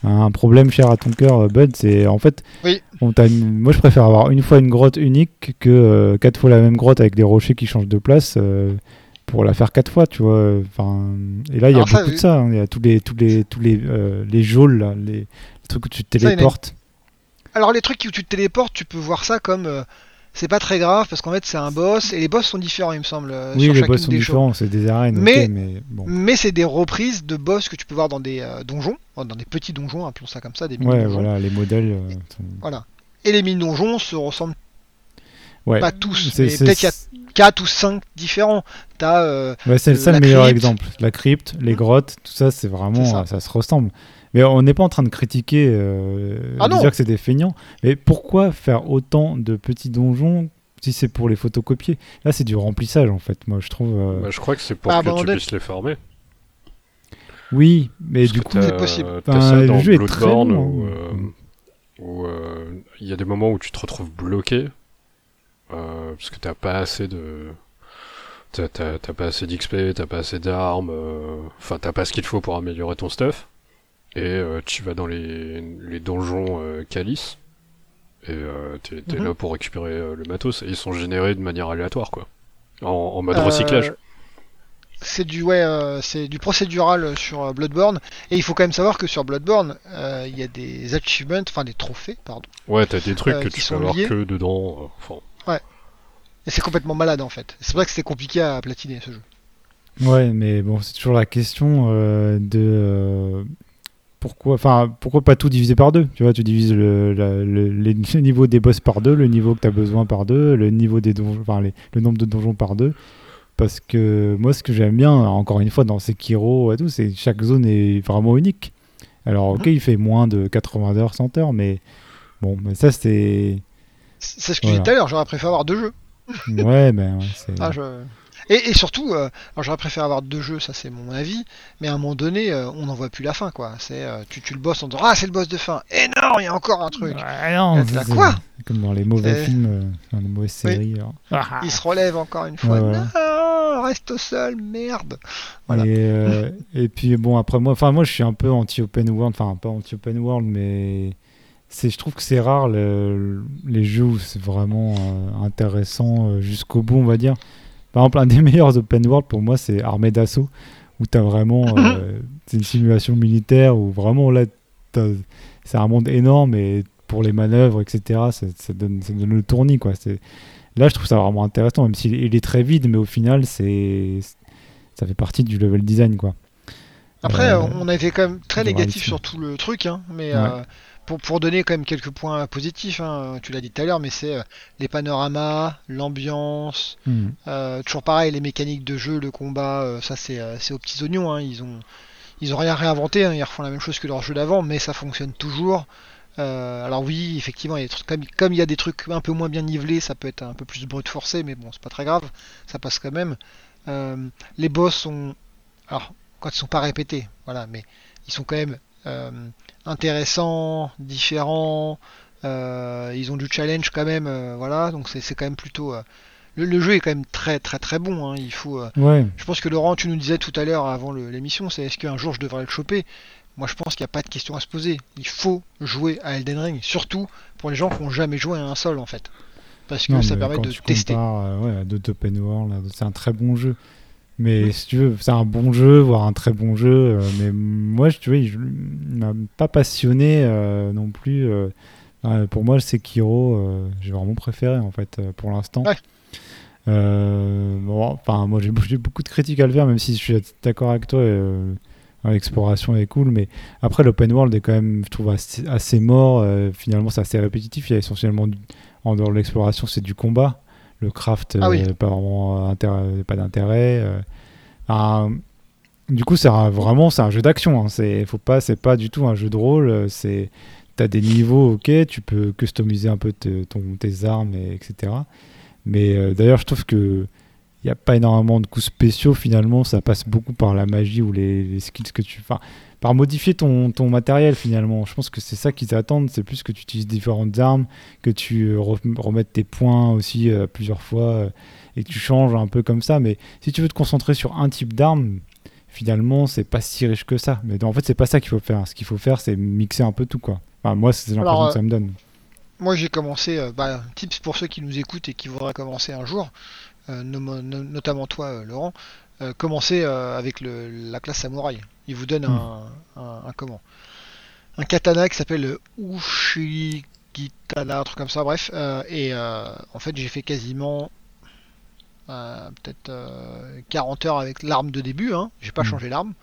Un problème cher à ton cœur, euh, Bud, c'est en fait, moi je préfère avoir une fois une grotte unique que euh, quatre fois la même grotte avec des rochers qui changent de place pour la faire quatre fois, tu vois. Enfin, et là, il y a beaucoup de ça. Hein. Il y a tous les tous les tous les les geôles, les, trucs où tu te téléportes. Alors les trucs où tu te téléportes, tu peux voir ça comme c'est pas très grave parce qu'en fait c'est un boss et les boss sont différents il me semble. Euh, oui les boss sont différents, c'est des arènes. Mais, mais, bon. mais c'est des reprises de boss que tu peux voir dans des euh, donjons, dans des petits donjons, appelons ça comme ça, des mini Ouais voilà, les modèles. Euh, voilà. Et les mini donjons se ressemblent ouais. pas tous, mais peut-être qu'il y a 4 ou 5 différents. T'as. c'est ça le meilleur exemple. La crypte, les grottes, tout ça c'est vraiment ça se ressemble. Mais on n'est pas en train de critiquer, euh, ah dire que c'est des feignants. Mais pourquoi faire autant de petits donjons si c'est pour les photocopier? Là, c'est du remplissage, en fait, moi, je trouve. Euh. Bah, je crois que c'est pour ah, que tu puisses les former. Oui, mais du coup, c'est possible. le jeu est très long. Où euh, il y a des moments où tu te retrouves bloqué parce que t'as pas assez de t'as pas assez d'XP, t'as pas assez d'armes, enfin t'as pas ce qu'il faut pour améliorer ton stuff et euh, tu vas dans les, les donjons euh, calices Et tu t'es es mhm. là pour récupérer le matos. Et ils sont générés de manière aléatoire, quoi. En, mode recyclage. C'est du ouais, c'est du procédural sur Bloodborne et il faut quand même savoir que sur Bloodborne il y a des achievements, enfin des trophées, pardon. Ouais, t'as des trucs que tu peux avoir que dedans. Ouais. Et c'est complètement malade en fait. C'est vrai que c'est compliqué à platiner ce jeu. Ouais, mais bon, c'est toujours la question euh, de euh, pourquoi, enfin, pourquoi pas tout diviser par deux Tu vois, tu divises le, le, niveau des boss par deux, le niveau que tu as besoin par deux, le niveau des donjons, enfin, le nombre de donjons par deux. Parce que moi, ce que j'aime bien, encore une fois, dans Sekiro et tout, c'est chaque zone est vraiment unique. Alors, ok, mhm. il fait moins de 80 heures, 100 heures, mais bon, mais ça, c'est. C'est ce que je disais tout à l'heure, j'aurais préféré avoir deux jeux. ouais, ben, ouais, c'est. Ah, je... Et, surtout, euh, j'aurais préféré avoir deux jeux, ça c'est mon avis, mais à un moment donné, euh, on n'en voit plus la fin, quoi. C'est, euh, tu, tu le bosses en disant Ah, c'est le boss de fin Et non, il y a encore un truc non, c'est, quoi Comme dans les mauvais films, dans les mauvaises séries. Ah. Il se relève encore une fois. Non, reste au sol, merde et, et, puis bon, après moi, enfin moi je suis un peu anti-open world, enfin pas anti-open world, mais je trouve que c'est rare les jeux où c'est vraiment intéressant jusqu'au bout, on va dire. Par exemple, un des meilleurs open world pour moi, c'est Armée d'Assaut, où tu as vraiment. Euh, c'est une simulation militaire où vraiment là, c'est un monde énorme et pour les manœuvres, etc., ça, donne, ça donne le tournis. Quoi. Là, je trouve ça vraiment intéressant, même s'il est très vide, mais au final, c'est ça fait partie du level design. quoi. Après, euh, on a été quand même très négatif sur tout le truc, hein, mais euh, pour, donner quand même quelques points positifs, hein, tu l'as dit tout à l'heure, mais c'est euh, les panoramas, l'ambiance, hmm. euh, toujours pareil, les mécaniques de jeu, le combat, euh, ça c'est aux petits oignons, hein, ils ont ils ont rien réinventé, hein, ils refont la même chose que leur jeu d'avant, mais ça fonctionne toujours. alors oui, effectivement, il y a des trucs, comme, comme il y a des trucs un peu moins bien nivelés, ça peut être un peu plus brut forcé, mais bon, c'est pas très grave, ça passe quand même. les boss sont, alors quand ils sont pas répétés, voilà, mais ils sont quand même intéressants, différents. Euh, ils ont du challenge quand même, euh, voilà. Donc c'est quand même plutôt. Le, jeu est quand même très très très bon. Hein. Il faut. Je pense que Laurent, tu nous disais tout à l'heure avant l'émission, c'est est-ce qu'un jour je devrais le choper? Moi, je pense qu'il n'y a pas de question à se poser. Il faut jouer à Elden Ring, surtout pour les gens qui n'ont jamais joué à un seul en fait, parce que ça permet de tester. ouais, de Open World, c'est un très bon jeu. Mais si tu veux, c'est un bon jeu, voire un très bon jeu. Euh, mais moi, tu vois, il m'a pas passionné euh, non plus. Euh, pour moi, le Sekiro, j'ai vraiment préféré en fait pour l'instant. bon, enfin, moi, j'ai beaucoup de critiques à le faire, même si je suis d'accord avec toi. L'exploration est cool, mais après l'open world est quand même, je trouve, assez, mort. finalement, c'est assez répétitif. Il y a essentiellement, en dehors de l'exploration, c'est du combat le craft ah euh, pas vraiment pas d'intérêt euh. du coup c'est vraiment c'est un jeu d'action hein. c'est faut pas c'est pas du tout un jeu de rôle euh, c'est as des niveaux ok tu peux customiser un peu ton, tes armes et, etc mais d'ailleurs je trouve que il n'y a pas énormément de coups spéciaux finalement ça passe beaucoup par la magie ou les, les skills que tu enfin par modifier ton, ton, matériel finalement. Je pense que c'est ça qu'ils attendent, c'est plus que tu utilises différentes armes, que tu euh, remettes tes points aussi euh, plusieurs fois euh, et que tu changes un peu comme ça. Mais si tu veux te concentrer sur un type d'arme, finalement c'est pas si riche que ça. Mais en fait c'est pas ça qu'il faut faire. Ce qu'il faut faire c'est mixer un peu tout quoi. Enfin, moi c'est l'impression que ça me donne. Moi j'ai commencé, bah, tips pour ceux qui nous écoutent et qui voudraient commencer un jour, notamment toi Laurent, commencer avec le, la classe samouraï. Il vous donne un, un, comment? Un katana qui s'appelle le Ushigitana, un truc comme ça, bref. Euh, et euh, en fait, j'ai fait quasiment euh, peut-être 40 heures avec l'arme de début. Hein. J'ai pas hmm. changé l'arme.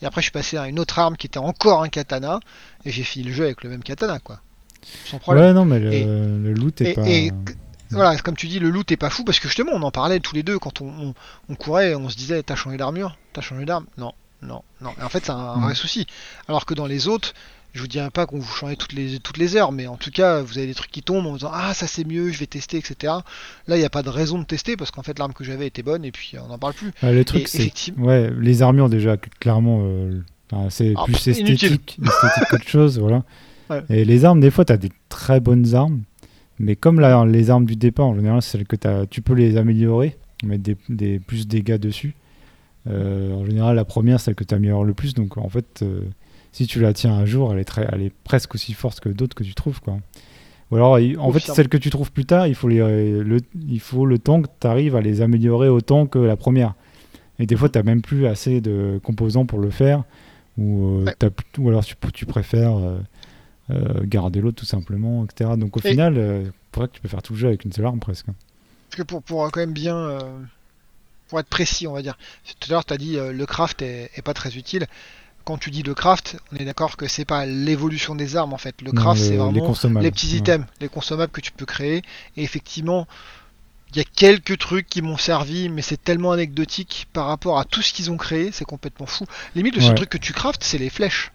Et après, je suis passé à une autre arme qui était encore un katana. Et j'ai fini le jeu avec le même katana, quoi. Sans problème. Ouais, non, mais le, loot est pas. Et, voilà, comme tu dis, le loot est pas fou parce que justement, on en parlait tous les deux quand on, on courait, on se disait, t'as changé d'armure, t'as changé d'arme. Non, non, non. en fait, c'est un, vrai souci. Alors que dans les autres, je vous dirais pas qu'on vous change toutes les, toutes les heures, mais en tout cas, vous avez des trucs qui tombent en vous disant Ah, ça c'est mieux, je vais tester, etc. Là, il n'y a pas de raison de tester parce qu'en fait, l'arme que j'avais était bonne et puis on n'en parle plus. le truc, c'est. Ouais, les armures, déjà, clairement, euh, c'est ah, plus esthétique, esthétique qu'autre chose. Voilà. Et les armes, des fois, tu as des très bonnes armes, mais comme la, les armes du départ, en général, c'est celles que as, tu peux les améliorer, mettre des, des plus dégâts dessus. Euh, en général, la première, celle que tu améliores le plus. Donc, en fait, euh, si tu la tiens un jour, elle est, très, elle est presque aussi forte que d'autres que tu trouves. Quoi. Ou alors, en fait, celles que tu trouves plus tard, il faut, les, le, il faut le temps que tu arrives à les améliorer autant que la première. Et des fois, tu n'as même plus assez de composants pour le faire. Ou, ou alors, tu, tu préfères garder l'autre tout simplement, etc. Donc, au final, pour que tu peux faire tout le jeu avec une seule arme presque. Parce que pour, pour quand même bien pour être précis, on va dire. Tout à l'heure, tu as dit euh, le craft est, pas très utile. Quand tu dis le craft, on est d'accord que c'est pas l'évolution des armes en fait. Le craft, c'est vraiment les, petits items, les consommables que tu peux créer. Et effectivement, il y a quelques trucs qui m'ont servi, mais c'est tellement anecdotique par rapport à tout ce qu'ils ont créé, c'est complètement fou. Limite, le seul truc que tu craftes, c'est les flèches.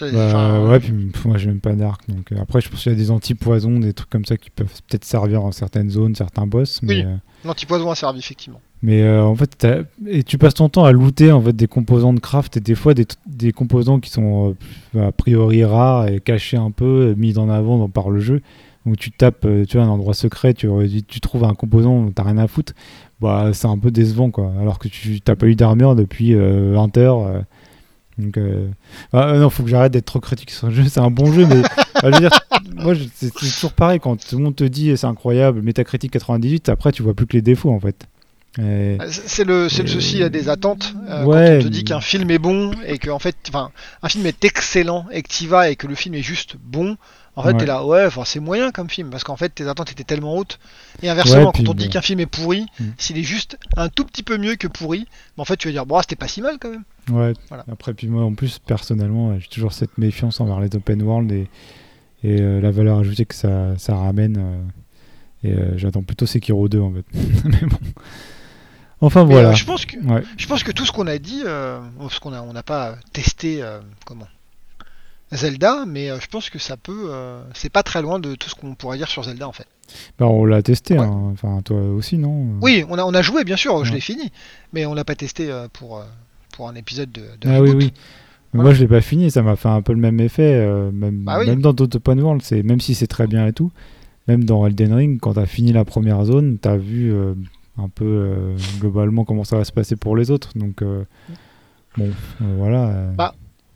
Bah, ouais, puis moi j'ai même pas d'arc. Donc euh, après, je pense qu'il y a des anti-poisons, des trucs comme ça qui peuvent peut-être servir en certaines zones, certains boss. Mais, oui, euh, l'anti-poison a servi effectivement. Mais euh, en fait, et tu passes ton temps à looter en fait des composants de craft et des fois des, des composants qui sont a priori rares et cachés un peu, mis en avant par le jeu. Où tu tapes, tu vois, un endroit secret, tu, tu trouves un composant, t'as rien à foutre. Bah, c'est un peu décevant quoi. Alors que tu t'as pas eu d'armure depuis 20 heures donc, euh... ah, non, faut que j'arrête d'être trop critique sur le jeu. C'est un bon jeu, mais je veux dire, moi, c'est toujours pareil quand tout le monde te dit c'est incroyable, Metacritic 98, après tu vois plus que les défauts en fait. Ah, c'est le, le souci des attentes. Euh, quand on te dit qu'un film est bon et que en fait, enfin, un film est excellent et que tu vas et que le film est juste bon, en fait, t'es là, ouais, c'est moyen comme film, parce qu'en fait, tes attentes étaient tellement hautes. Et inversement, quand on dit qu'un film est pourri, mm. s'il est juste un tout petit peu mieux que pourri, en fait, tu vas dire, bon, c'était pas si mal quand même. Ouais. Après, puis moi, en plus, personnellement, j'ai toujours cette méfiance envers les open world et, et euh, la valeur ajoutée que ça, ça ramène. Euh, et euh, j'attends plutôt Sekiro 2, en fait. Mais bon. Enfin, voilà. je, pense que, je pense que tout ce qu'on a dit, parce qu'on n'a on pas testé, comment Zelda, mais euh, je pense que ça peut. Euh, c'est pas très loin de tout ce qu'on pourrait dire sur Zelda en fait. Bah, on l'a testé, hein. enfin toi aussi, non Oui, on a, on a joué bien sûr, je l'ai fini, mais on l'a pas testé euh, pour, pour un épisode de. ah oui, oui. Moi je l'ai pas fini, ça m'a fait un peu le même effet, même, bah même dans d'autres open world, c'est même si c'est très bien et tout, même dans Elden Ring, quand tu as fini la première zone, tu as vu un peu globalement comment ça va se passer pour les autres, donc bon, voilà. Bah,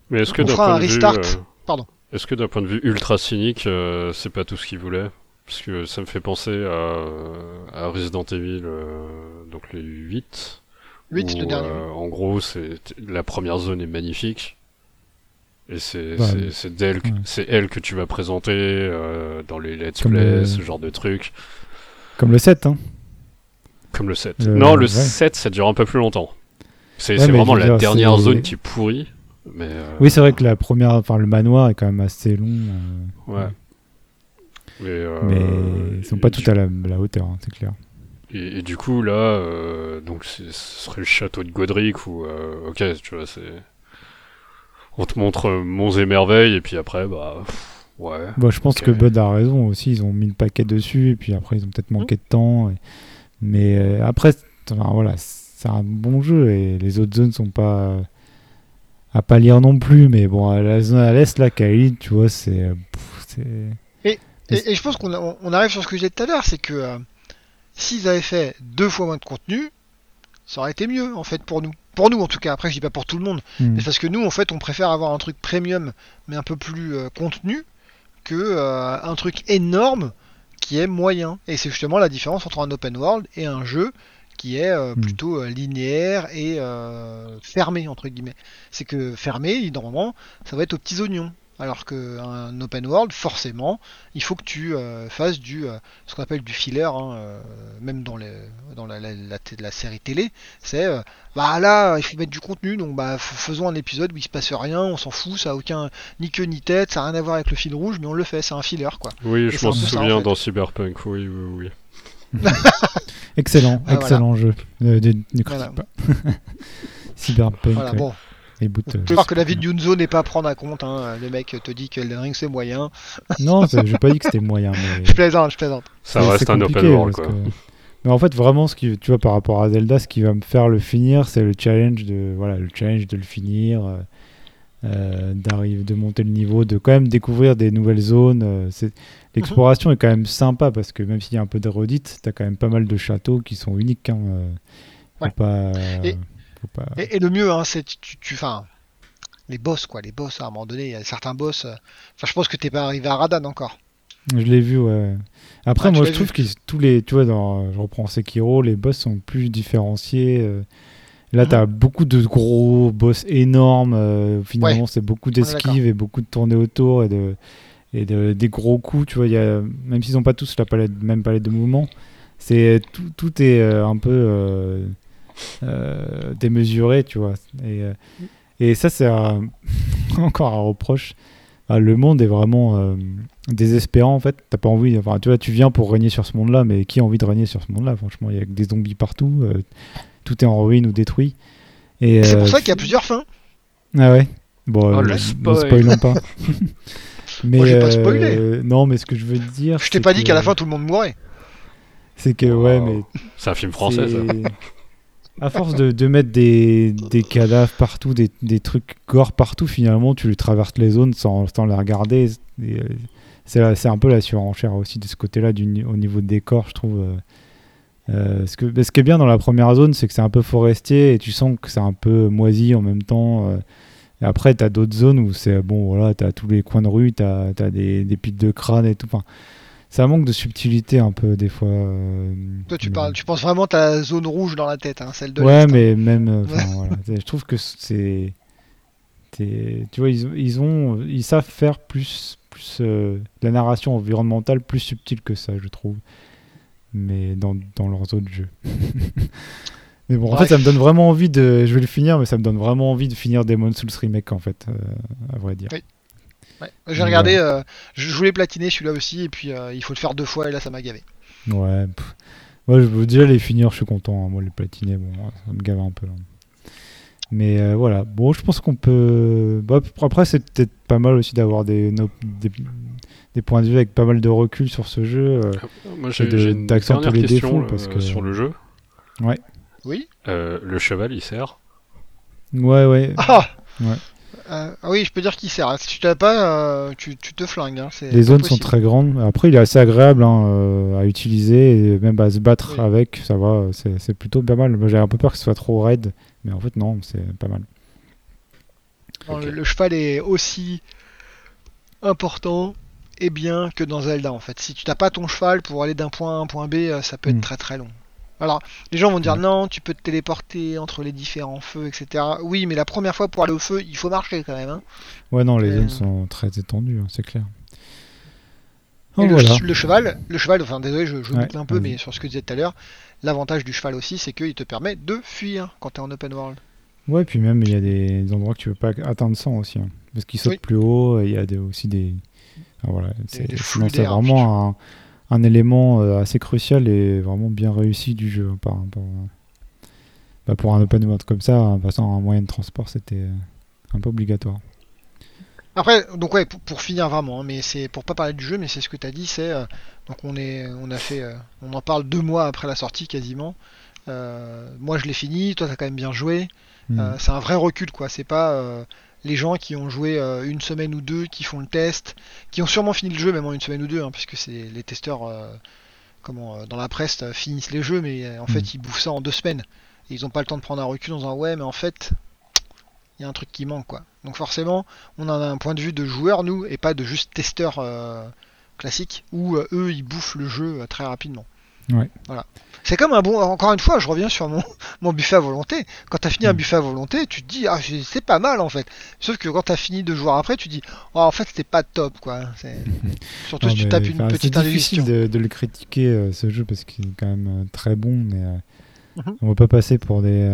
mais est-ce que d'un point, de vue, euh, Est-ce que d'un point de vue ultra cynique, euh, c'est pas tout ce qu'il voulait? Parce que ça me fait penser à, Resident Evil, euh, donc les 8. 8, le dernier. en gros, c'est la première zone est magnifique. Et c'est elle, elle que tu vas présenter dans les let's play, ce genre de truc. Comme le 7, hein Comme le 7. Non, le 7, ça dure un peu plus longtemps. C'est vraiment la dernière zone qui est pourrie. Euh, oui, c'est vrai que la première, enfin le manoir est quand même assez long. Euh, ouais. Mais, euh, ils sont pas tout à la, hauteur, hein, c'est clair. Et, du coup, là, donc ce serait le château de Godric ou ok, tu vois, c'est. On te montre monts et merveilles, et puis après, bah. Ouais. Bah, je pense que Bud a raison aussi, ils ont mis le paquet dessus, et puis après, ils ont peut-être manqué de temps. Mais après, voilà, c'est un bon jeu, et les autres zones sont pas à pas lire non plus, mais bon, à la zone à l'est, là, Kylie, tu vois, c'est. Euh, et, et, je pense qu'on on arrive sur ce que j'ai dit tout à l'heure, c'est que euh, s'ils avaient fait deux fois moins de contenu, ça aurait été mieux, en fait, pour nous. Pour nous, en tout cas. Après, je dis pas pour tout le monde. Hmm. Mais parce que nous, en fait, on préfère avoir un truc premium, mais un peu plus euh, contenu, que un truc énorme qui est moyen. Et c'est justement la différence entre un open world et un jeu qui est euh, hmm. plutôt euh, linéaire et euh, fermé entre guillemets. C'est que fermé, normalement, ça va être aux petits oignons. Alors qu'un open world, forcément, il faut que tu fasses du ce qu'on appelle du filler, hein, même dans, les, dans la, la, la, série télé. C'est bah là, il faut mettre du contenu, donc bah faisons un épisode où il se passe rien, on s'en fout, ça a aucun ni queue ni tête, ça n'a rien à voir avec le fil rouge, mais on le fait, c'est un filler quoi. Oui, je m'en souviens dans Cyberpunk, oui, oui, oui. excellent, ah, excellent jeu. Euh, voilà. pas. Cyberpunk. Voilà, bon. Et que la vie de Yunzo n'est pas à prendre à compte. Hein. Le mec te dit que Elden Ring c'est moyen. non, j'ai pas dit que c'était moyen. Mais... je plaisante, je plaisante. Ça reste un open world quoi. Mais en fait, vraiment, ce qui, tu vois, par rapport à Zelda, ce qui va me faire le finir, c'est le challenge de, voilà, le challenge de le finir. Euh, euh, d'arriver de monter le niveau, de quand même découvrir des nouvelles zones. Euh, c'est l'exploration est quand même sympa parce que même s'il y a un peu de redite, t'as quand même pas mal de châteaux qui sont uniques. Hein, euh, pas, et, Et, le mieux, hein, c'est tu, tu les boss quoi, les boss à un moment donné, il y a certains boss. Enfin, je pense que t'es pas arrivé à Radan encore. Je l'ai vu, ouais. Après, ah, moi, je trouve que tous les, tu vois, dans, je reprends Sekiro, les boss sont plus différenciés. Euh. Là, tu as mhm. beaucoup de gros boss énormes. Euh, finalement, c'est beaucoup d'esquives et beaucoup de tournées autour et, de, et de, des gros coups. Tu vois, y a, même s'ils n'ont pas tous la palette, même palette de mouvement, c'est tout, tout, est euh, un peu démesuré, tu vois. Et, et ça, c'est encore un reproche. Le monde est vraiment euh, désespérant en fait. T'as pas envie, enfin, tu vois, tu viens pour régner sur ce monde-là, mais qui a envie de régner sur ce monde-là? Franchement, il y a des zombies partout, euh, tout est en ruine ou détruit. Et c'est pour euh, ça qu'il y a plusieurs fins. Ah ouais. Bon, oh, ne spoilons pas. mais pas non, mais ce que je veux dire. Je t'ai pas dit qu'à la fin tout le monde mourait. C'est que ouais, mais. C'est un film français ça. À force de, mettre des, cadavres partout, des, trucs gore partout, finalement, tu traverses les zones sans, les regarder. Euh, c'est un peu la surenchère aussi de ce côté-là au niveau de décor, je trouve. Euh, euh, ce, qui est bien dans la première zone, c'est que c'est un peu forestier et tu sens que c'est un peu moisi en même temps. après, tu as d'autres zones où c'est bon, voilà, tu as tous les coins de rue, tu as, des, des piles de crâne et tout. Ça manque de subtilité un peu des fois. Euh, Toi, tu parles, tu penses vraiment ta zone rouge dans la tête, hein, celle de Ouais, mais même, euh, voilà, je trouve que c'est, tu vois, ils, ils, ont, ils savent faire plus, plus euh, la narration environnementale plus subtile que ça, je trouve. Mais dans, dans leurs autres jeux. mais bon, en fait, ça me donne vraiment envie de. Je vais le finir, mais ça me donne vraiment envie de finir Demon Souls Remake, en fait, à vrai dire. Oui. J'ai regardé, euh, je voulais platiner celui-là aussi, et puis euh, il faut le faire deux fois, et là ça m'a gavé. Ouais, moi je veux déjà les finir, je suis content. Hein. Moi, les platiner, bon, ça me gave un peu. Mais euh, voilà, bon, je pense qu'on peut. Bah, après, c'est peut-être pas mal aussi d'avoir des, des, points de vue avec pas mal de recul sur ce jeu. moi, j'ai d'accentuer les défauts. Parce que... Sur le jeu. Ouais. Oui. le cheval, il sert? Ouais, ouais. Ah ouais. Euh, ah oui, je peux dire qu'il sert. Si tu l'as pas, euh, tu, te flingues. Hein, les zones sont très grandes. Après, il est assez agréable hein, euh, à utiliser et même à se battre avec. Ça va, c'est plutôt pas mal. J'ai un peu peur que ce soit trop raide, mais en fait, non, c'est pas mal. le, cheval est aussi important et bien que dans Zelda en fait. Si tu n'as pas ton cheval pour aller d'un point A à un point B, ça peut être hmm. très très long. Alors, les gens vont dire non, tu peux te téléporter entre les différents feux, etc. Oui, mais la première fois pour aller au feu, il faut marcher quand même. Hein. Ouais, non, les zones euh. sont très étendues, hein, c'est clair. Oh, le, cheval, le cheval, enfin désolé, je, je un peu, mais sur ce que tu disais tout à l'heure, l'avantage du cheval aussi, c'est qu'il te permet de fuir quand tu es en open world. Ouais, puis même il y a des endroits que tu veux pas atteindre sans aussi, hein. parce qu'il saute plus haut, et il y a aussi des, voilà, c'est vraiment un un élément euh, assez crucial et vraiment bien réussi du jeu. Hein, par, bah, pour un open world comme ça, en passant un moyen de transport, c'était euh, un peu obligatoire. Après, donc ouais, pour, finir vraiment, hein, mais c'est pour pas parler du jeu, mais c'est ce que tu as dit, c'est euh, donc on est, on a fait, on en parle deux mois après la sortie quasiment. moi je l'ai fini, toi t'as quand même bien joué. Hmm. c'est un vrai recul quoi, c'est pas les gens qui ont joué euh, une semaine ou deux, qui font le test, qui ont sûrement fini le jeu même en une semaine ou deux, hein, puisque c'est les testeurs euh, comment, euh, dans la presse finissent les jeux, mais en fait mm. ils bouffent ça en deux semaines. Et ils n'ont pas le temps de prendre un recul en disant ouais mais en fait il y a un truc qui manque quoi. Donc forcément on a un point de vue de joueur nous et pas de juste testeur classique où eux ils bouffent le jeu très rapidement. Ouais. Voilà. C'est comme un bon. Encore une fois, je reviens sur mon, mon buffet à volonté. Quand t'as fini un mm. buffet à volonté, tu te dis, ah, c'est pas mal en fait. Sauf que quand t'as fini deux jours après, tu te dis, oh, en fait, c'était pas top quoi. Surtout si tu tapes une petite C'est difficile de, le critiquer euh, ce jeu parce qu'il est quand même euh, très bon, mais. Euh, mhm. On va pas passer pour des,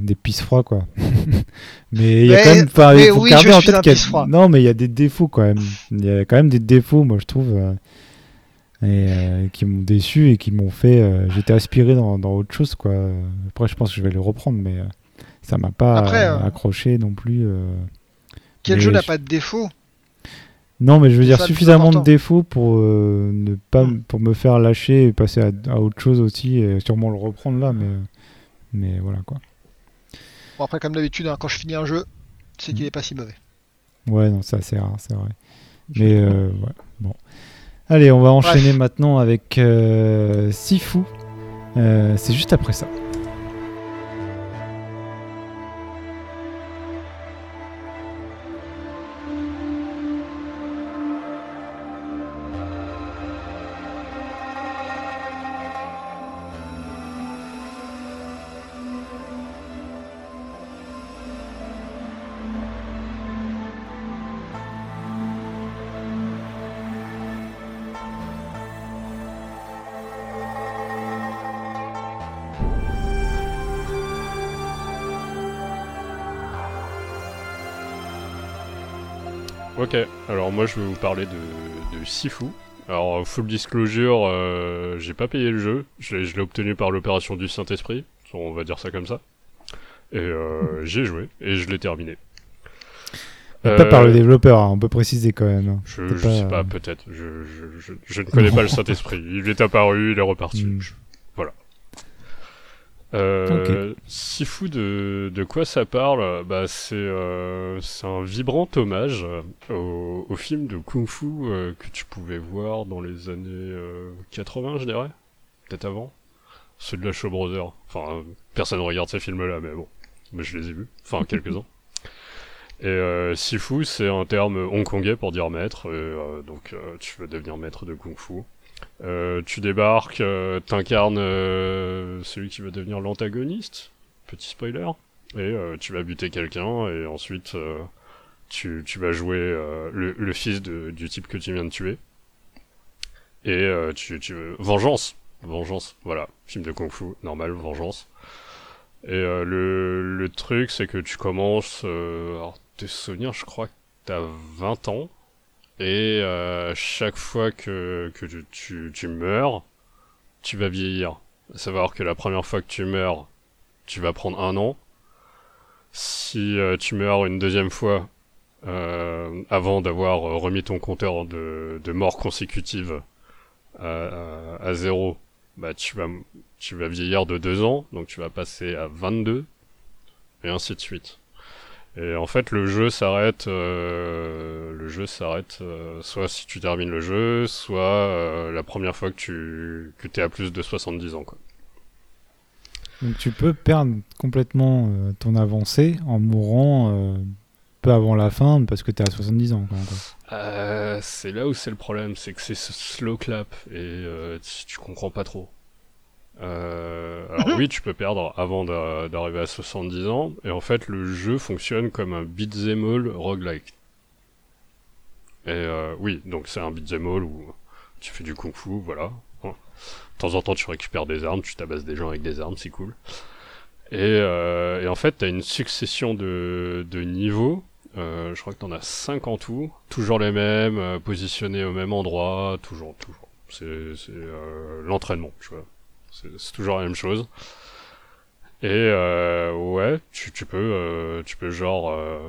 des pisse froids quoi. mais il y a quand même pas il faut garder en tête qu'il y a non mais il y a des défauts quand même. Il y a quand même des défauts moi je trouve et euh, qui m'ont déçu et qui m'ont fait. Euh, j'étais aspiré dans, dans, autre chose, quoi. Après, je pense que je vais le reprendre, mais euh, ça m'a pas accroché non plus. Quel jeu n'a pas de défaut? Non, mais je veux dire suffisamment de défauts pour ne pas hmm. pour me faire lâcher et passer à, autre chose aussi et sûrement le reprendre là, mais mais voilà quoi. Bon après comme d'habitude, hein, quand je finis un jeu, c'est qu'il hmm. est pas si mauvais. Ouais, non, ça c'est rare, c'est vrai. Mais ouais, bon. Allez, on va enchaîner maintenant avec euh, Sifu. Euh, c'est juste après ça. Alors moi je vais vous parler de, de Sifu. Alors, full disclosure, euh, j'ai pas payé le jeu, je l'ai obtenu par l'opération du Saint-Esprit, on va dire ça comme ça. Et euh, j'ai joué, et je l'ai terminé. pas par le euh, développeur, hein, on peut préciser quand même. Hein. Je, sais pas, peut-être. Je, je, ne connais pas le Saint-Esprit. Il est apparu, il est reparti. Hmm. Euh, Sifu, de, de quoi ça parle bah, C'est euh, un vibrant hommage au, au, film de Kung Fu euh, que tu pouvais voir dans les années 80, je dirais. Peut-être avant. Ceux de la Show Brothers. Enfin, personne ne regarde ces films-là, mais bon. Mais je les ai vus. Enfin, quelques-uns. Et Sifu, c'est un terme hongkongais pour dire maître. Et, donc, tu veux devenir maître de Kung Fu. Euh, tu débarques, euh, t'incarnes euh, celui qui va devenir l'antagoniste, petit spoiler, et tu vas buter quelqu'un, et ensuite tu, tu, vas jouer le, fils de, du type que tu viens de tuer. Et tu, tu vengeance, vengeance, voilà, film de kung-fu, normal, vengeance. Et le, le truc, c'est que tu commences, alors tes souvenirs, je crois que t'as 20 ans, et euh, chaque fois que, tu, meurs, tu vas vieillir. À savoir que la première fois que tu meurs, tu vas prendre un an. Si euh, tu meurs une deuxième fois, euh, avant d'avoir remis ton compteur de, de mort consécutive à, à, zéro, bah tu vas, tu vas vieillir de deux ans, donc tu vas passer à 22, et ainsi de suite. Et en fait, le jeu s'arrête, euh, le jeu s'arrête euh, soit si tu termines le jeu, soit euh, la première fois que tu que es à plus de 70 ans. Quoi. Donc tu peux perdre complètement ton avancée en mourant peu avant la fin parce que tu es à 70 ans. c'est là où c'est le problème, c'est que c'est ce slow clap et tu comprends pas trop. Euh, alors mhm. oui, tu peux perdre avant d'arriver à 70 ans, et en fait le jeu fonctionne comme un beat'em all roguelike. Et euh, oui, donc c'est un beat'em all où tu fais du kung fu, voilà. De temps en temps tu récupères des armes, tu tabasses des gens avec des armes, c'est cool. Et, euh, et, en fait t'as une succession de, de niveaux, je crois que t'en as 5 en tout, toujours les mêmes, positionnés au même endroit, toujours, toujours. C'est l'entraînement, tu vois c'est toujours la même chose. Et euh, ouais, tu, tu peux, euh, tu peux genre euh,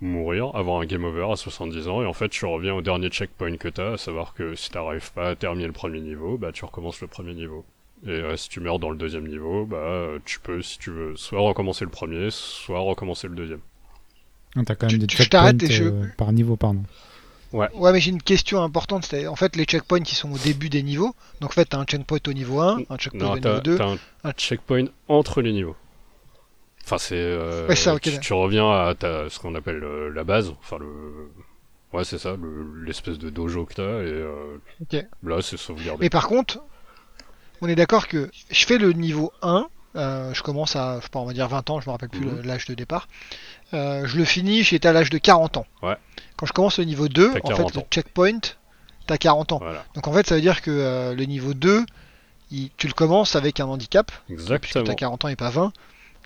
mourir, avoir un game over à 70 ans, et en fait tu reviens au dernier checkpoint que t'as, à savoir que si t'arrives pas à terminer le premier niveau, bah tu recommences le premier niveau. Et si tu meurs dans le deuxième niveau, bah tu peux, si tu veux, soit recommencer le premier, soit recommencer le deuxième. Ah, t'as quand même des checkpoints par niveau, pardon. Ouais. ouais, mais j'ai une question importante. C'est en fait les checkpoints qui sont au début des niveaux. Donc en fait, t'as un checkpoint au niveau 1, un checkpoint au niveau 2. T'as un, checkpoint entre les niveaux. Enfin, c'est. Euh, ouais, ça, tu, reviens à ce qu'on appelle euh, la base. Enfin, le. Ouais, c'est ça, l'espèce de dojo que t'as. Et euh, là, c'est sauvegardé. Mais par contre, on est d'accord que je fais le niveau 1. Je commence à, je sais pas, on va dire 20 ans, je me rappelle plus mhm. l'âge de départ. je le finis, j'étais à l'âge de 40 ans. Ouais. Quand je commence le niveau 2, en fait, le checkpoint, t'as 40 ans. Donc en fait, ça veut dire que euh, le niveau 2, tu le commences avec un handicap. Exactement. Puisque t'as 40 ans et pas 20.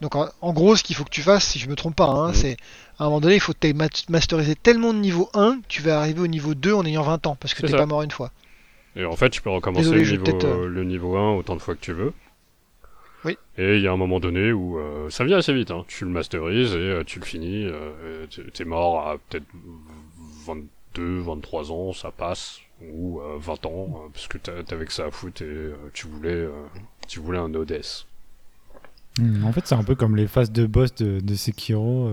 Donc en, gros, ce qu'il faut que tu fasses, si je me trompe pas, hein, mm. c'est à un moment donné, il faut que masteriser tellement de niveau 1 que tu vas arriver au niveau 2 en ayant 20 ans, parce que t'es pas mort une fois. Et en fait, tu peux recommencer le, niveau, euh, le, niveau, 1 autant de fois que tu veux. Oui. Et il y a un moment donné où euh, ça vient assez vite, hein. tu le masterises et tu le finis, t'es mort à peut-être 22, 23 ans, ça passe, ou 20 euh, ans, euh, parce que t'avais que ça à foutre et euh, tu voulais, tu voulais un ODS. Hmm, en fait, c'est un peu comme les phases de boss de, de Sekiro.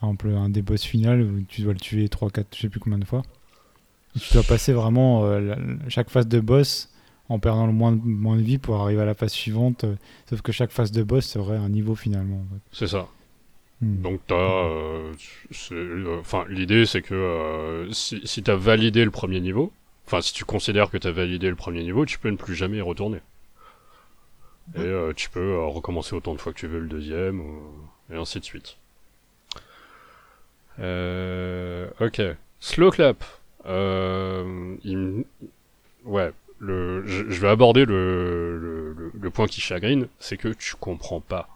Par exemple, un des boss final où tu dois le tuer 3, 4, je sais plus combien de fois. tu dois passer vraiment chaque phase de boss en perdant le moins de, moins de vie pour arriver à la phase suivante. sauf que chaque phase de boss serait un niveau finalement. C'est ça. Hmm. Donc t'as, euh, euh, enfin l'idée c'est que euh, si, si t'as validé le premier niveau, enfin si tu considères que t'as validé le premier niveau, tu peux ne plus jamais y retourner. Et tu peux recommencer autant de fois que tu veux le deuxième, et ainsi de suite. ok, slow clap. Ouais, le, je, vais aborder le, le, le point qui chagrine, c'est que tu comprends pas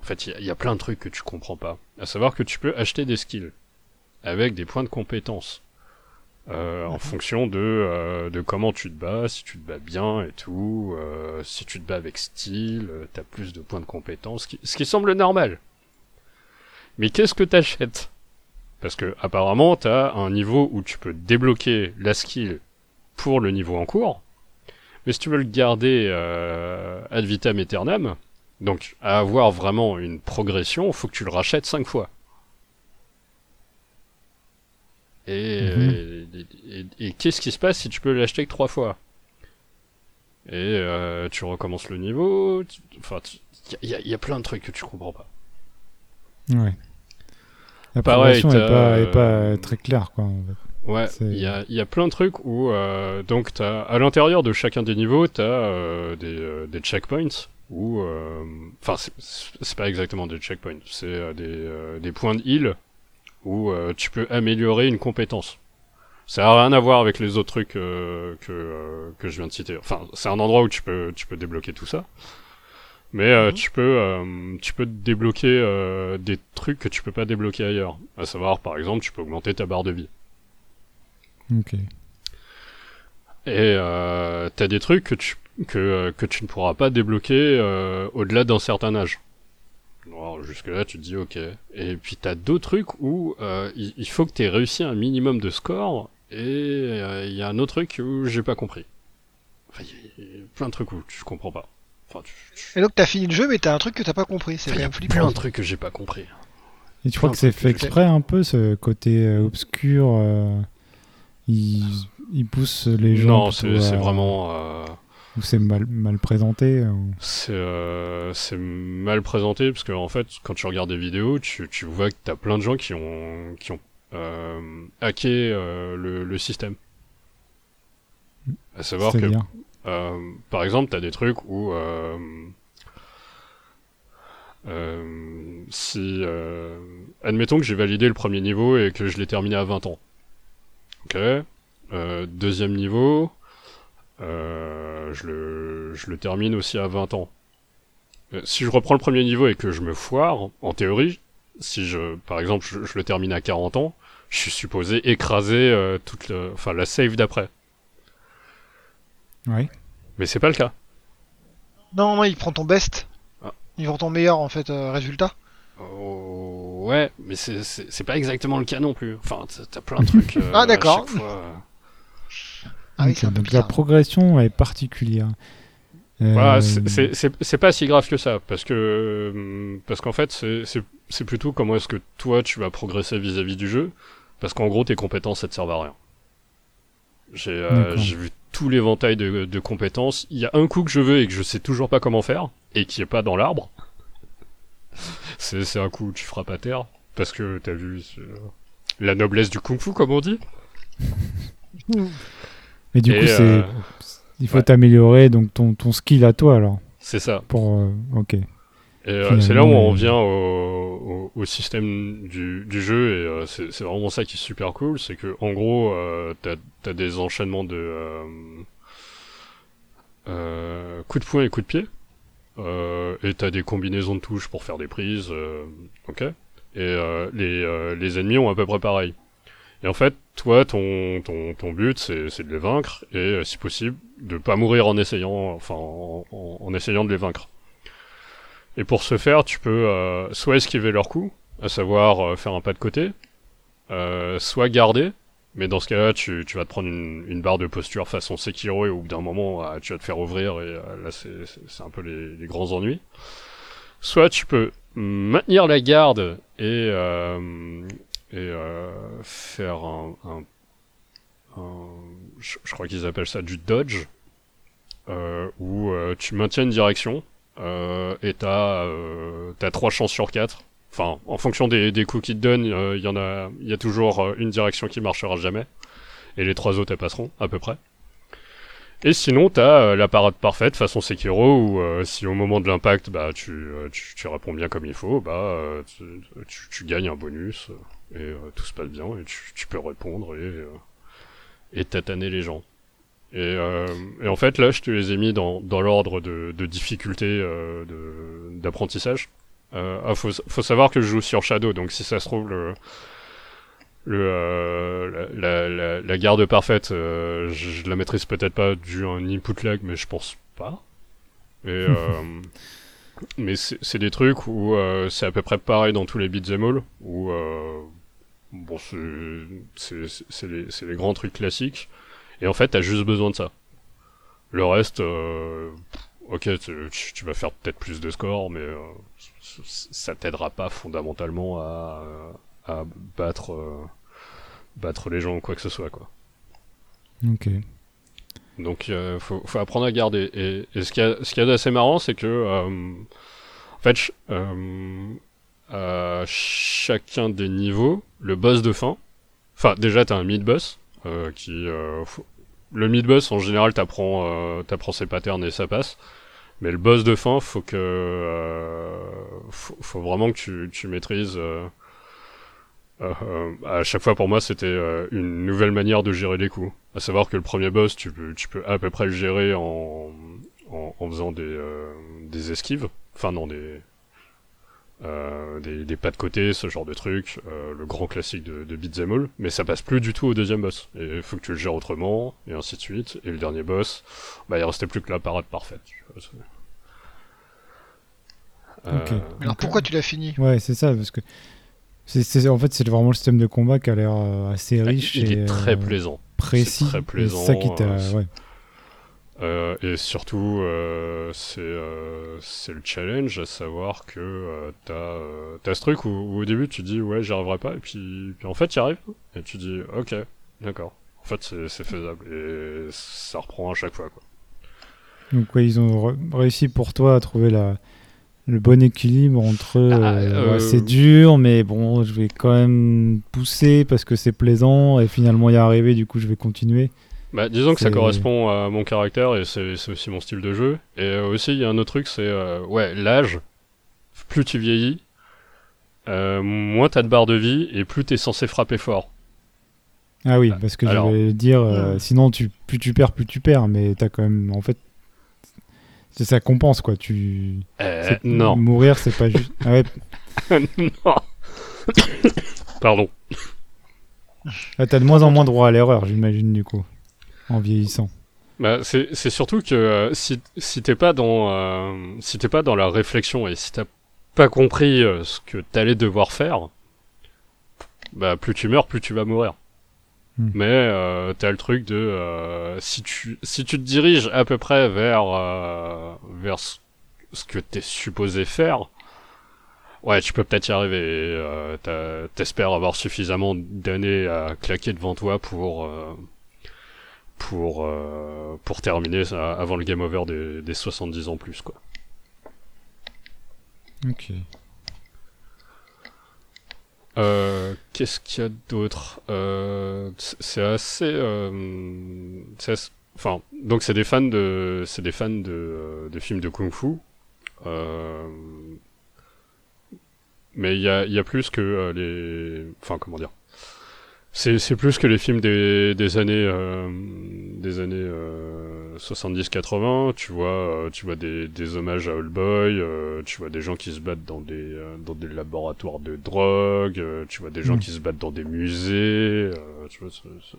en fait, il y, a plein de trucs que tu comprends pas. À savoir que tu peux acheter des skills. avec des points de compétence. Euh, en fonction de, euh, de comment tu te bats, si tu te bats bien et tout, euh, si tu te bats avec style, t'as plus de points de compétence, ce qui, semble normal. Mais qu'est-ce que t'achètes? Parce que apparemment t'as un niveau où tu peux débloquer la skill pour le niveau en cours, mais si tu veux le garder ad vitam aeternam, donc à avoir vraiment une progression, faut que tu le rachètes 5 fois. Mhm. Et, qu'est-ce qui se passe si tu peux l'acheter que trois fois? Et euh, tu recommences le niveau. Enfin, il y, a plein de trucs que tu comprends pas. Ouais. La progression n'est pas, pas, euh, très claire, quoi. Ouais, il y a, y a, plein de trucs où, euh, donc, as, à l'intérieur de chacun des niveaux, tu as des, des, checkpoints, ou enfin, c'est pas exactement des checkpoints, c'est des, des, points de heal où euh, tu peux améliorer une compétence. Ça n'a rien à voir avec les autres trucs euh, que, euh, que je viens de citer. Enfin, c'est un endroit où tu peux, tu peux débloquer tout ça. Mais mhm. tu peux tu peux débloquer des trucs que tu peux pas débloquer ailleurs. À savoir, par exemple, tu peux augmenter ta barre de vie. Ok. Et t'as des trucs que tu que, que tu ne pourras pas débloquer au-delà d'un certain âge jusque-là, tu te dis ok. Et puis t'as d'autres trucs où euh, il, faut que tu aies réussi un minimum de score, et euh, il y a un autre truc où j'ai pas compris. Enfin, il y, a plein de trucs où tu comprends pas. Enfin, Et donc t'as fini le jeu, mais t'as un truc que t'as pas compris. C'est enfin, plein de trucs que j'ai pas compris. Et tu crois que c'est fait exprès un peu ce côté euh, obscur il, il, pousse les gens. Non, c'est vraiment ou c'est mal, mal présenté euh, C'est mal présenté parce que en fait, quand tu regardes des vidéos, tu, tu vois que t'as plein de gens qui ont, qui ont euh, hacké euh, le, le, système. À savoir que, euh, par exemple, t'as des trucs où si, admettons que j'ai validé le premier niveau et que je l'ai terminé à 20 ans. Ok. deuxième niveau, euh, je, le, je le termine aussi à 20 ans. Euh, si je reprends le premier niveau et que je me foire, en théorie, si je, par exemple, je, le termine à 40 ans, je suis supposé écraser euh, toute le, enfin, la save d'après. Oui. Mais c'est pas le cas. Non, non, il prend ton best. Ah. Il prend ton meilleur, en fait, résultat. Oh, ouais, mais c'est pas exactement le cas non plus. Enfin, t'as plein de trucs. ah, d'accord. Ah donc la progression est particulière. Euh, c'est pas si grave que ça, parce que euh, parce qu'en fait, c'est plutôt comment est-ce que toi tu vas progresser vis-à-vis du jeu, parce qu'en gros tes compétences elles te servent à rien. J'ai euh, vu tout l'éventail de, de, compétences. Il y a un coup que je veux et que je sais toujours pas comment faire, et qui est pas dans l'arbre. c'est un coup où tu frappes à terre, parce que t'as vu la noblesse du kung-fu, comme on dit. Mais du coup, euh, il faut t'améliorer donc ton, ton skill à toi alors. C'est ça. Pour euh, ok. Euh, c'est là où on revient au, au, système du, du, jeu et c'est vraiment ça qui est super cool, c'est que en gros t'as as des enchaînements de coups de poing et coups de pied et t'as des combinaisons de touches pour faire des prises, ok. Et les, les ennemis ont à peu près pareil. Et en fait, toi, ton, ton, ton but, c'est de les vaincre, et euh, si possible, de pas mourir en essayant, enfin, en, essayant de les vaincre. Et pour ce faire, tu peux euh, soit esquiver leur coup, à savoir euh, faire un pas de côté, soit garder, mais dans ce cas-là, tu, vas te prendre une, barre de posture façon Sekiro, et au bout d'un moment, tu vas te faire ouvrir, et là, c'est un peu les, grands ennuis. Soit tu peux maintenir la garde et, et euh, faire un, un, je, crois qu'ils appellent ça du dodge, euh, où euh, tu maintiens une direction euh, et t'as euh, as trois chances sur quatre. Enfin, en fonction des, coups qu'ils te donnent, il y en a, y a toujours une direction qui marchera jamais, et les trois autres elles passeront à peu près. Et sinon, t'as la parade parfaite façon Sekiro où si au moment de l'impact, bah tu, tu, réponds bien comme il faut, bah tu, gagnes un bonus et euh, tout se passe bien et tu, peux répondre et, euh, et tataner les gens. Et, euh, et, en fait, là, je te les ai mis dans, dans l'ordre de, de, difficulté euh, d'apprentissage. Euh, ah, faut, faut, savoir que je joue sur Shadow, donc si ça se trouve, le, le, la, la, garde parfaite, je, je, la maîtrise peut-être pas dû à un input lag, mais je pense pas. Et, mais c'est des trucs où c'est à peu près pareil dans tous les beat'em all, où bon, c'est les, les, grands trucs classiques. Et en fait, t'as juste besoin de ça. Le reste, euh, ok, tu, vas faire peut-être plus de scores, mais euh, ça t'aidera pas fondamentalement à, à battre, euh, battre les gens ou quoi que ce soit, quoi. Ok. Donc, faut, faut, apprendre à garder. Et, ce qu'il y a, d'assez marrant, c'est que, en fait, à chacun des niveaux, le boss de fin, enfin, déjà, t'as un mid-boss, qui, le mid-boss, en général, t'apprends, euh, t'apprends ses patterns et ça passe. Mais le boss de fin, faut que, euh, faut, vraiment que tu, tu maîtrises. Euh, euh, à chaque fois, pour moi, c'était une nouvelle manière de gérer les coups. À savoir que le premier boss, tu peux, tu peux à peu près le gérer en, en, faisant des, des esquives. Enfin, non, des, euh, des, pas de côté, ce genre de truc, euh, le grand classique de, de Beat'em All, mais ça passe plus du tout au deuxième boss. Et il faut que tu le gères autrement, et ainsi de suite. Et le dernier boss, bah il restait plus que la parade parfaite. Euh, Alors pourquoi tu l'as fini? Ouais, c'est ça, parce que c'est, en fait c'est vraiment le système de combat qui a l'air assez ah, riche. Il, est très plaisant. Précis. très plaisant. ça qui t'a, ouais. Euh, et surtout, euh, euh, c'est le challenge, à savoir que t'as as ce truc où, au début tu dis ouais j'y arriverai pas, et puis, puis en fait y arrives, et tu dis ok, d'accord, en fait c'est faisable, et ça reprend à chaque fois. Quoi. Donc ouais, ils ont réussi pour toi à trouver la, le bon équilibre entre ah, c'est dur, mais bon je vais quand même pousser parce que c'est plaisant, et finalement y arriver, du coup je vais continuer. Bah, disons que ça correspond à mon caractère et c'est aussi mon style de jeu. Et euh, aussi, il y a un autre truc, c'est euh, ouais, l'âge. Plus tu vieillis, euh, moins t'as de barre de vie et plus t'es censé frapper fort. Ah oui, parce que je vais dire, hmm. sinon tu, plus tu perds, plus tu perds, mais t'as quand même, en fait, ça compense quoi. Tu non. Mourir, c'est pas juste. Ah ouais. non. Pardon. Ah, t'as de moins en moins droit à l'erreur, j'imagine du coup en vieillissant. Bah, c'est surtout que euh, si, si t'es pas dans euh, si t'es pas dans la réflexion et si t'as pas compris euh, ce que t'allais devoir faire, bah plus tu meurs, plus tu vas mourir. Hmm. Mais t'as le truc de si tu si tu te diriges à peu près vers vers ce, ce que t'es supposé faire, ouais tu peux peut-être y arriver. T'espères avoir suffisamment d'années à claquer devant toi pour pour, euh, pour terminer avant le game over des, des 70 ans plus quoi. Ok. Euh, Qu'est-ce qu'il y a d'autre? Euh, C'est assez, enfin, donc c'est des fans de, c'est des fans de, de films de kung-fu. mais il y a, y a plus que les, enfin comment dire? C'est plus que les films des, des années euh, des années euh, 70-80. Tu vois, euh, tu vois des, des hommages à Old Boy. Euh, tu vois des gens qui se battent dans des euh, dans des laboratoires de drogue. tu vois des gens mm. qui se battent dans des musées. tu vois,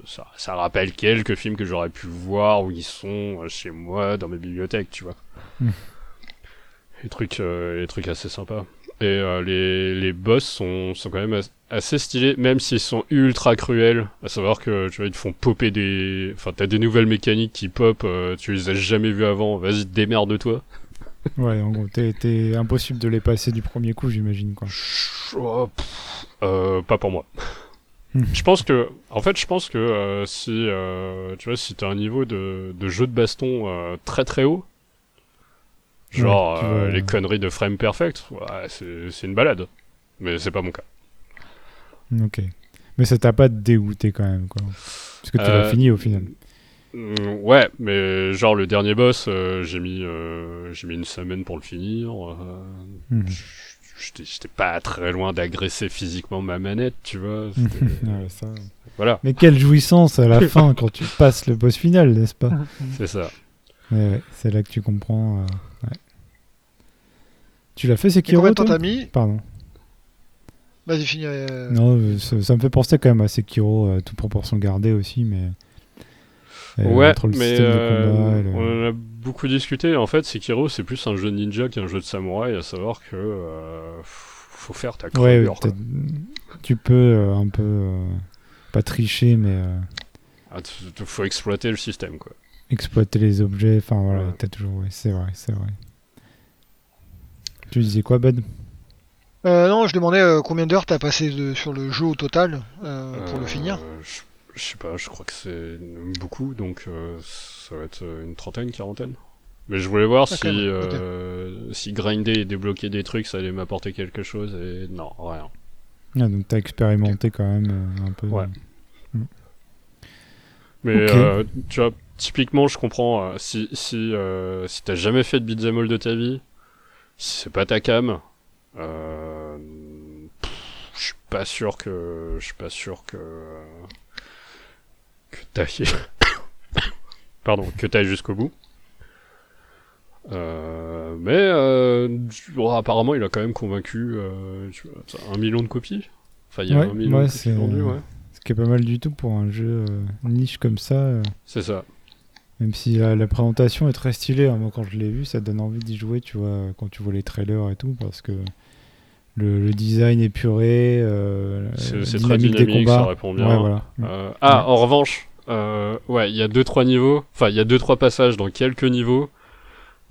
ça, ça, rappelle quelques films que j'aurais pu voir où ils sont chez moi dans mes bibliothèques. Tu vois. Les trucs, les trucs assez sympas. Et euh, les, les boss sont, sont quand même assez stylés, même s'ils sont ultra cruels. À savoir que, tu vois, ils te font popper des... Enfin, t'as des nouvelles mécaniques qui pop, euh, tu les as jamais vues avant, vas-y, démerde-toi. ouais, en gros, t'es impossible de les passer du premier coup, j'imagine, quoi. Oh, euh, pas pour moi. Hmm. je pense que, en fait, je pense que euh, si, euh, tu vois, si t'as un niveau de, de jeu de baston très très haut, Genre euh, les conneries de frame perfect, ouais, c'est une balade. Mais c'est pas mon cas. Ok. Mais ça t'a pas dégoûté quand même, quoi. Parce que tu l'as euh, fini au final. Mm, ouais, mais genre le dernier boss, euh, j'ai mis, j'ai mis une semaine pour le finir. Mhm. J'étais pas très loin d'agresser physiquement ma manette, tu vois. ça... Voilà. Mais quelle jouissance à la fin quand tu passes le boss final, n'est-ce pas? C'est ça. Ouais, c'est là que tu comprends. Tu l'as fait, c'est qui Combien de temps t'as mis Pardon. Vas-y, finis. Non, ça, me fait penser quand même à Sekiro, toute proportion gardée aussi, mais. ouais, mais on en a beaucoup discuté. En fait, Sekiro, c'est plus un jeu de ninja qu'un jeu de samouraï, à savoir que faut faire ta crevure. tu peux un peu pas tricher, mais. Euh, ah, faut exploiter le système, quoi. Exploiter les objets, enfin voilà, t'as toujours. Ouais, c'est vrai, c'est vrai. Tu disais quoi, Bud euh, Non, je demandais euh, combien d'heures t'as passé sur le jeu au total pour le finir je, sais pas, je crois que c'est beaucoup, donc ça va être une trentaine, quarantaine. Mais je voulais voir si, si grinder et débloquer des trucs, ça allait m'apporter quelque chose, et non, rien. Ah, donc t'as expérimenté quand même euh, un peu. Ouais. Mm. Mais euh, tu vois, typiquement, je comprends euh, si si si t'as jamais fait de beat'em all de ta vie, si c'est pas ta cam, je suis pas sûr que je suis pas sûr que que t'ailles pardon que t'ailles jusqu'au bout. Euh, mais euh, apparemment, il a quand même convaincu euh, un million de copies. Enfin, il y a un million de copies vendues, ouais. Ce qui est pas mal du tout pour un jeu niche comme ça. C'est ça. Même si la, présentation est très stylée, hein, moi quand je l'ai vu, ça donne envie d'y jouer, tu vois, quand tu vois les trailers et tout, parce que le, design épuré, c'est très dynamique, ça répond bien. ah, en revanche, ouais, il y a deux trois niveaux, enfin il y a deux trois passages dans quelques niveaux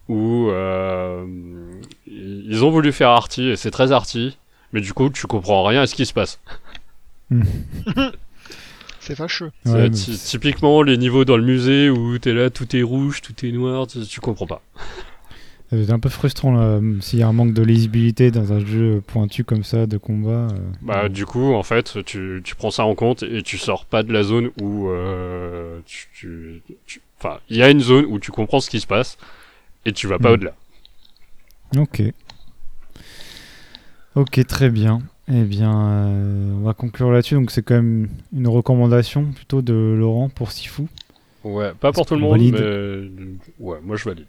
où euh, ils ont voulu faire arty et c'est très arty, mais du coup tu comprends rien à ce qui se passe. c'est fâcheux. Typiquement les niveaux dans le musée où t'es là, tout est rouge, tout est noir, tu, comprends pas. C'est un peu frustrant s'il y a un manque de lisibilité dans un jeu pointu comme ça de combat. Euh, bah du coup en fait tu, tu, prends ça en compte et tu sors pas de la zone où euh, tu, enfin il y a une zone où tu comprends ce qui se passe et tu vas pas hmm. au-delà. Ok. Ok, très bien. Eh bien, euh, on va conclure là-dessus. Donc, c'est quand même une recommandation plutôt de Laurent pour Sifu. Ouais, pas pour tout le monde, mais ouais, moi je valide.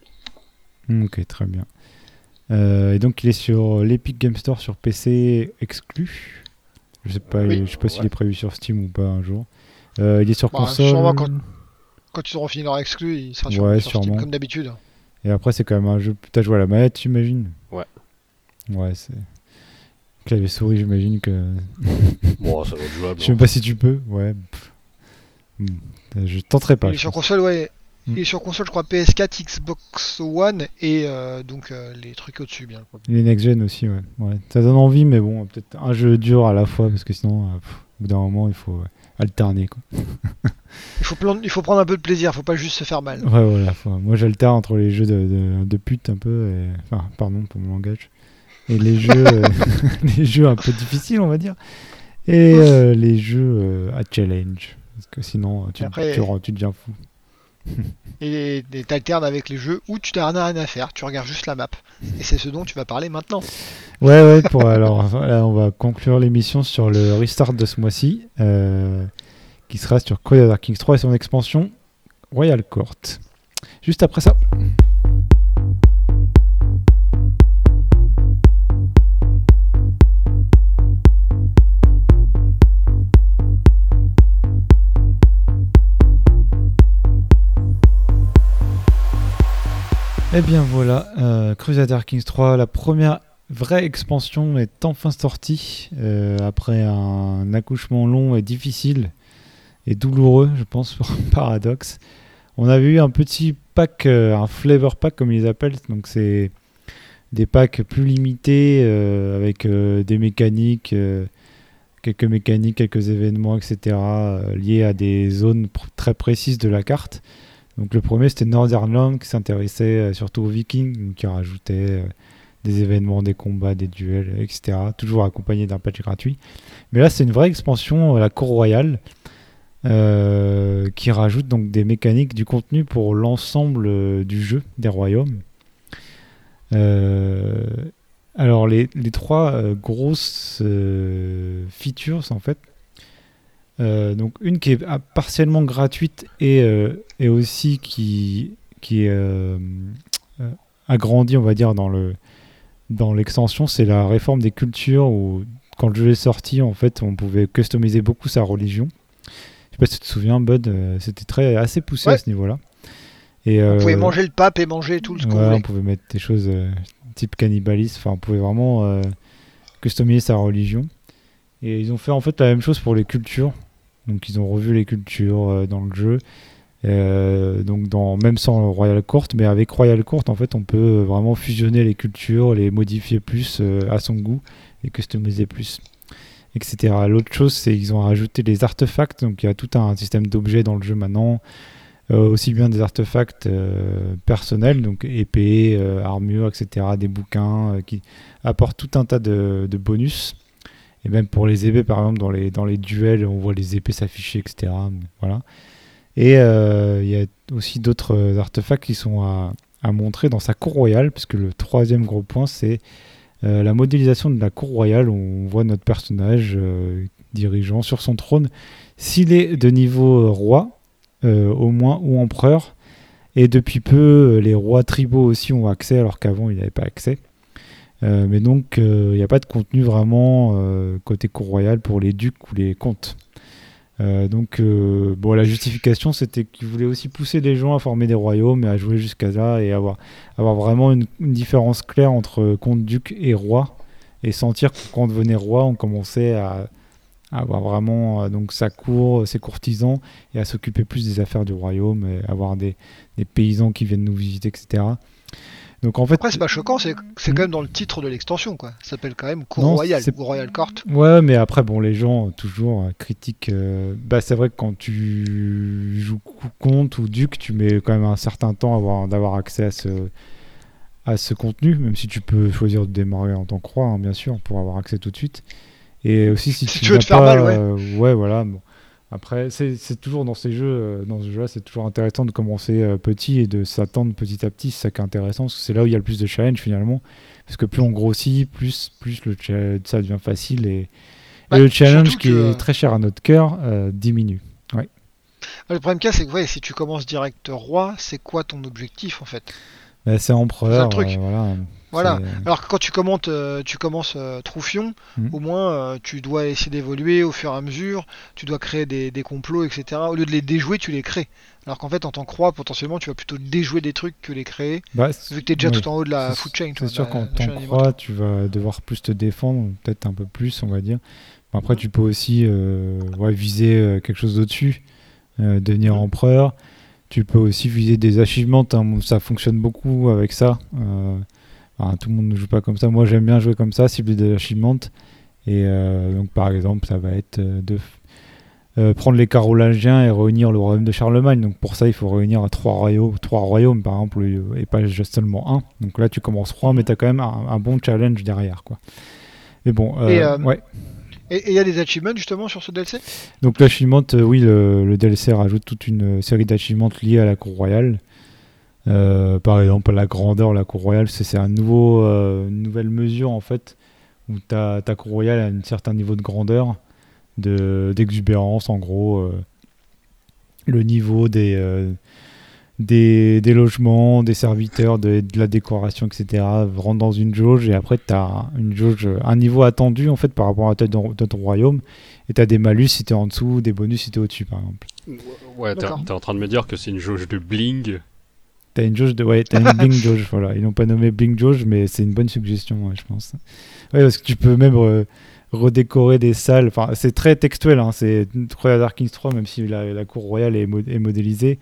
Ok, très bien. Euh, et donc, il est sur l'Epic Game Store sur PC exclu. Je sais pas, je sais pas s'il est prévu sur Steam ou pas un jour. Euh, il est sur bah, console. Quand, quand, ils auront fini leur exclu, il sera sur, sur Steam comme d'habitude. Et après, c'est quand même un jeu. T'as joué à la manette, j'imagine Ouais. Ouais, c'est. Clavier souris, j'imagine que. bon, ça va être jouable. Je sais même pas si tu peux. Ouais. Hmm. Je tenterai pas. Il est sur console, ouais. Hmm. Il est sur console, je crois, PS4, Xbox One et euh, donc euh, les trucs au-dessus, bien. Les next-gen aussi, ouais. ouais. Ça donne envie, mais bon, peut-être un jeu dur à la fois, parce que sinon, euh, au bout d'un moment, il faut alterner. Quoi. il, faut il faut prendre un peu de plaisir, faut pas juste se faire mal. Ouais, voilà. Moi, j'alterne entre les jeux de, de, pute un peu, et... enfin, pardon pour mon langage, et les jeux, euh, les jeux un peu difficiles, on va dire, et euh, les jeux euh, à challenge. Parce que sinon, tu, tu, tu deviens fou. et t'alternes avec les jeux où tu n'as rien à faire, tu regardes juste la map. Et c'est ce dont tu vas parler maintenant. Ouais, ouais, pour, alors on va conclure l'émission sur le restart de ce mois-ci, euh, qui sera sur Dark Kings 3 et son expansion Royal Court. Juste après ça. Et eh bien voilà, euh, Crusader Kings 3, la première vraie expansion est enfin sortie euh, après un accouchement long et difficile et douloureux, je pense, pour Paradox. On avait eu un petit pack, euh, un flavor pack comme ils appellent, donc c'est des packs plus limités avec des mécaniques, quelques mécaniques, quelques événements, etc. liés à des zones très précises de la carte. Donc le premier c'était Northernland qui s'intéressait euh, surtout aux Vikings, qui rajoutait euh, des événements, des combats, des duels, etc. Toujours accompagné d'un patch gratuit. Mais là c'est une vraie expansion, euh, la cour royale, qui rajoute donc des mécaniques, du contenu pour l'ensemble du jeu des royaumes. alors les trois grosses features en fait euh, donc une qui est partiellement gratuite et, euh, et aussi qui, qui est euh, agrandie, on va dire, dans le dans l'extension, c'est la réforme des cultures ou quand le jeu est sorti, en fait, on pouvait customiser beaucoup sa religion. Je sais pas si tu te souviens, Bud, c'était très assez poussé à ce niveau-là. Et, on pouvait manger le pape et manger tout ce qu'on voulait. On pouvait mettre des choses type cannibalisme. Enfin, on pouvait vraiment customiser sa religion. Et ils ont fait en fait la même chose pour les cultures. Donc ils ont revu les cultures dans le jeu. Euh, donc dans, même sans Royal Court, mais avec Royal Court, en fait, on peut vraiment fusionner les cultures, les modifier plus euh, à son goût et customiser plus, etc. L'autre chose, c'est qu'ils ont rajouté les artefacts, donc il y a tout un système d'objets dans le jeu maintenant, euh, aussi bien des artefacts personnels, donc épées, armures, etc., des bouquins qui apportent tout un tas de, bonus. Et même pour les épées, par exemple, dans les, dans les duels, on voit les épées s'afficher, etc. Voilà. Et euh, il y a aussi d'autres euh, artefacts qui sont à, montrer dans sa cour royale, puisque le troisième gros point, c'est euh, la modélisation de la cour royale. On voit notre personnage dirigeant sur son trône. S'il est de niveau roi, au moins, ou empereur, et depuis peu, les rois tribaux aussi ont accès, alors qu'avant, il n'avait pas accès. Mais donc, il n'y a pas de contenu vraiment côté cour royale pour les ducs ou les comtes. Euh, donc, euh, bon, la justification, c'était qu'ils voulaient aussi pousser les gens à former des royaumes et à jouer jusqu'à là et avoir, avoir vraiment une, différence claire entre comte-duc et roi et sentir que quand on devenait roi, on commençait à, avoir vraiment euh, donc sa cour, ses courtisans et à s'occuper plus des affaires du royaume, et avoir des, paysans qui viennent nous visiter, etc. Donc en fait, après c'est pas choquant, c'est quand même dans le titre de l'extension quoi. Ça s'appelle quand même Cour Royale ou Royal Court. Ouais, mais après bon, les gens toujours euh, critiquent. Euh, bah c'est vrai que quand tu joues comte ou duc, tu mets quand même un certain temps d'avoir accès à ce à ce contenu, même si tu peux choisir de démarrer en tant que roi, hein, bien sûr, pour avoir accès tout de suite. Et aussi si, tu, veux te faire mal, ouais. Euh, ouais, voilà. Bon. Après, c'est toujours dans ces jeux, euh, dans ce jeu-là, c'est toujours intéressant de commencer euh, petit et de s'attendre petit à petit. C'est ça qui est intéressant, parce que c'est là où il y a le plus de challenge finalement. Parce que plus on grossit, plus, plus le ça devient facile et, le challenge qui est très cher à notre cœur euh, diminue. Ouais. Le problème c'est que si tu commences direct roi, c'est quoi ton objectif en fait? Bah, C'est empereur. truc. voilà. Voilà. Alors que quand tu, commences, euh, tu commences euh, Troufion, mhm. au moins euh, tu dois essayer d'évoluer au fur et à mesure, tu dois créer des, complots, etc. Au lieu de les déjouer, tu les crées. Alors qu'en fait, en tant que roi, potentiellement, tu vas plutôt déjouer des trucs que les créer, bah, vu que tu es déjà tout en haut de la food chain. C'est sûr qu'en tant que roi, tu vas devoir plus te défendre, peut-être un peu plus, on va dire. après, tu peux aussi viser quelque chose au-dessus, devenir empereur. Tu peux aussi viser des achievements, hein, ça fonctionne beaucoup avec ça tout le monde ne joue pas comme ça. Moi, j'aime bien jouer comme ça, cibler des achievements. Et euh, donc, par exemple, ça va être euh, de euh, prendre les Carolingiens et réunir le royaume de Charlemagne. Donc, pour ça, il faut réunir trois royaumes, trois royaumes par exemple, et pas seulement un. Donc là, tu commences trois, mais tu as quand même un, bon challenge derrière. Quoi. Mais bon, ouais. Et il y a des achievements justement sur ce DLC Donc l'achievement, oui, le, le, DLC rajoute toute une série d'achievements liés à la cour royale. Euh, par exemple, la grandeur, la cour royale, c'est un nouveau, euh, une nouvelle mesure en fait, où ta, ta cour royale a un certain niveau de grandeur, d'exubérance en gros, euh, le niveau des, des, des, logements, des serviteurs, de, de, la décoration, etc. rentre dans une jauge et après tu as une jauge, un niveau attendu en fait par rapport à ta, ton, ton royaume et tu as des malus si tu es en dessous, des bonus si tu es au-dessus par exemple. Ouais, tu es en train de me dire que c'est une jauge de bling T'as une jauge de. Ouais, t'as une Bling Jauge, voilà. Ils n'ont pas nommé Bling Jauge, mais c'est une bonne suggestion, je pense. Ouais, parce que tu peux même redécorer des salles. Enfin, c'est très textuel, hein. c'est Royal Dark Kings 3, même si la, cour royale est, modélisée.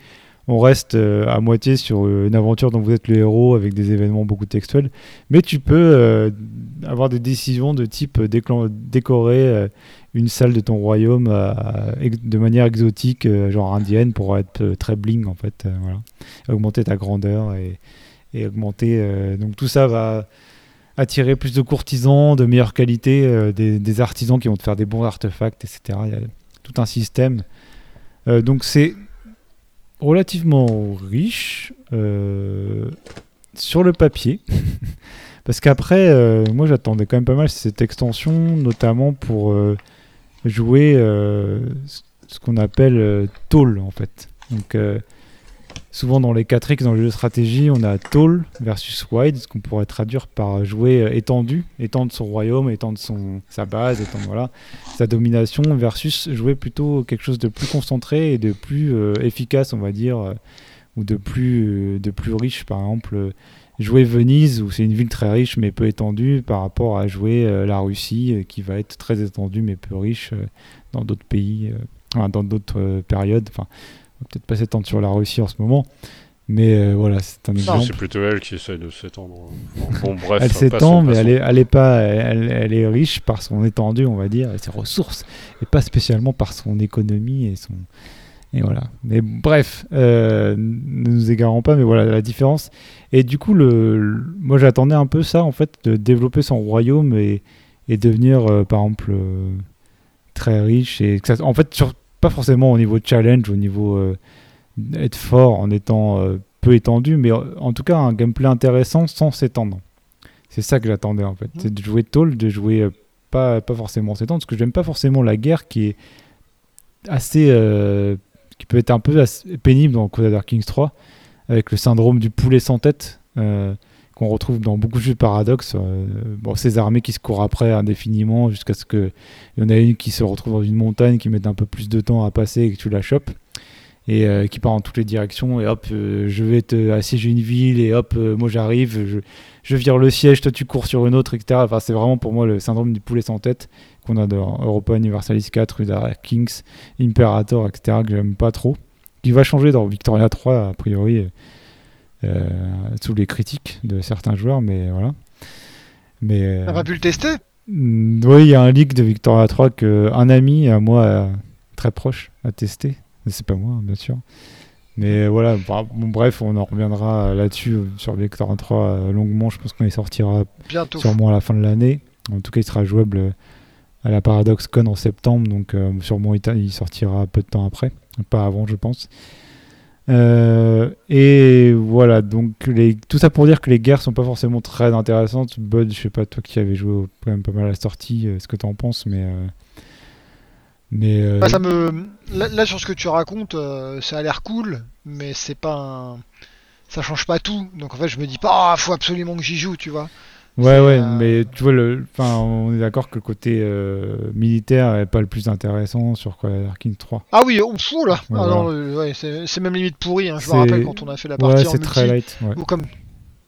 On reste euh, à moitié sur euh, une aventure dont vous êtes le héros avec des événements beaucoup textuels. Mais tu peux euh, avoir des décisions de type décorer une salle de ton royaume euh, de manière exotique, euh, genre indienne, pour être euh, très bling en fait. voilà. Augmenter ta grandeur et, augmenter. donc tout ça va attirer plus de courtisans, de meilleure qualité, des, artisans qui vont te faire des bons artefacts, etc. Il y a tout un système. donc c'est relativement riche sur le papier. Parce qu'après, moi j'attendais quand même pas mal cette extension, notamment pour jouer euh, ce qu'on appelle euh, tôle en fait. Donc euh, souvent dans les 4X, dans le jeu de stratégie, on a tall versus wide, ce qu'on pourrait traduire par jouer étendu, étendre son royaume, étendre son, sa base, étendre voilà, sa domination, versus jouer plutôt quelque chose de plus concentré et de plus efficace, on va dire, ou de plus, de plus riche. Par exemple, jouer Venise, où c'est une ville très riche mais peu étendue, par rapport à jouer la Russie, qui va être très étendue mais peu riche dans d'autres pays, dans d'autres périodes. Enfin, peut-être pas s'étendre sur la Russie en ce moment. Mais euh, voilà, c'est un exemple. C'est plutôt elle qui essaie de s'étendre. Bon, bref, elle s'étend, mais elle est, elle est, pas, elle, elle, est riche par son étendue, on va dire, et ses ressources, et pas spécialement par son économie et son. Et voilà. Mais bref, euh, ne nous égarons pas, mais voilà la différence. Et du coup, le, moi j'attendais un peu ça, en fait, de développer son royaume et, et devenir, euh, par exemple, très riche. Et ça, en fait, sur, pas forcément au niveau challenge, au niveau euh, être fort en étant euh, peu étendu, mais en tout cas un gameplay intéressant sans s'étendre. C'est ça que j'attendais en fait. Mmh. C'est de jouer tall, de jouer euh, pas, pas forcément s'étendre, parce que j'aime pas forcément la guerre qui est assez. Qui peut être un peu pénible dans Crusader Kings 3, avec le syndrome du poulet sans tête qu'on retrouve dans beaucoup de jeux de paradoxes. Euh, bon, ces armées qui se courent après indéfiniment jusqu'à ce qu'il y en a une qui se retrouve dans une montagne qui met un peu plus de temps à passer et que tu la chopes et euh, qui part en toutes les directions et hop euh, je vais te assiéger une ville et hop moi j'arrive je, je vire le siège toi tu cours sur une autre etc enfin c'est vraiment pour moi le syndrome du poulet sans tête qu'on a dans Europa Universalis 4 Crusader Kings Imperator etc que j'aime pas trop qui va changer dans Victoria 3 a priori euh, sous les critiques de certains joueurs, mais voilà. Mais, T'as pas pu le tester? Mm, Oui, il y a un leak de Victoria 3 qu'un ami à moi très proche a testé. C'est pas moi, bien sûr. Mais voilà, bref, on en reviendra là-dessus sur Victoria 3 euh, longuement. Je pense qu'on y sortira Bientôt. sûrement à la fin de l'année. En tout cas, il sera jouable à la Paradox Con en septembre, donc euh, sûrement il sortira peu de temps après, pas avant, je pense. Euh, et voilà, donc les, tout ça pour dire que les guerres sont pas forcément très intéressantes. Bud, je sais pas, toi qui avais joué quand même pas mal à la sortie, euh, ce que tu en penses, mais. Bah, ça me... Là, sur ce que tu racontes, ça a l'air cool, mais c'est pas. Ça change pas tout. Donc en fait, je me dis pas, oh, faut absolument que j'y joue, tu vois. Ouais, ouais, euh, mais tu vois, le, on est d'accord que le côté euh, militaire est pas le plus intéressant sur King 3. Ah oui, on fout là. ah ouais, c'est même limite pourri. Hein. Je me rappelle quand on a fait la partie ouais, en multi, très light, comme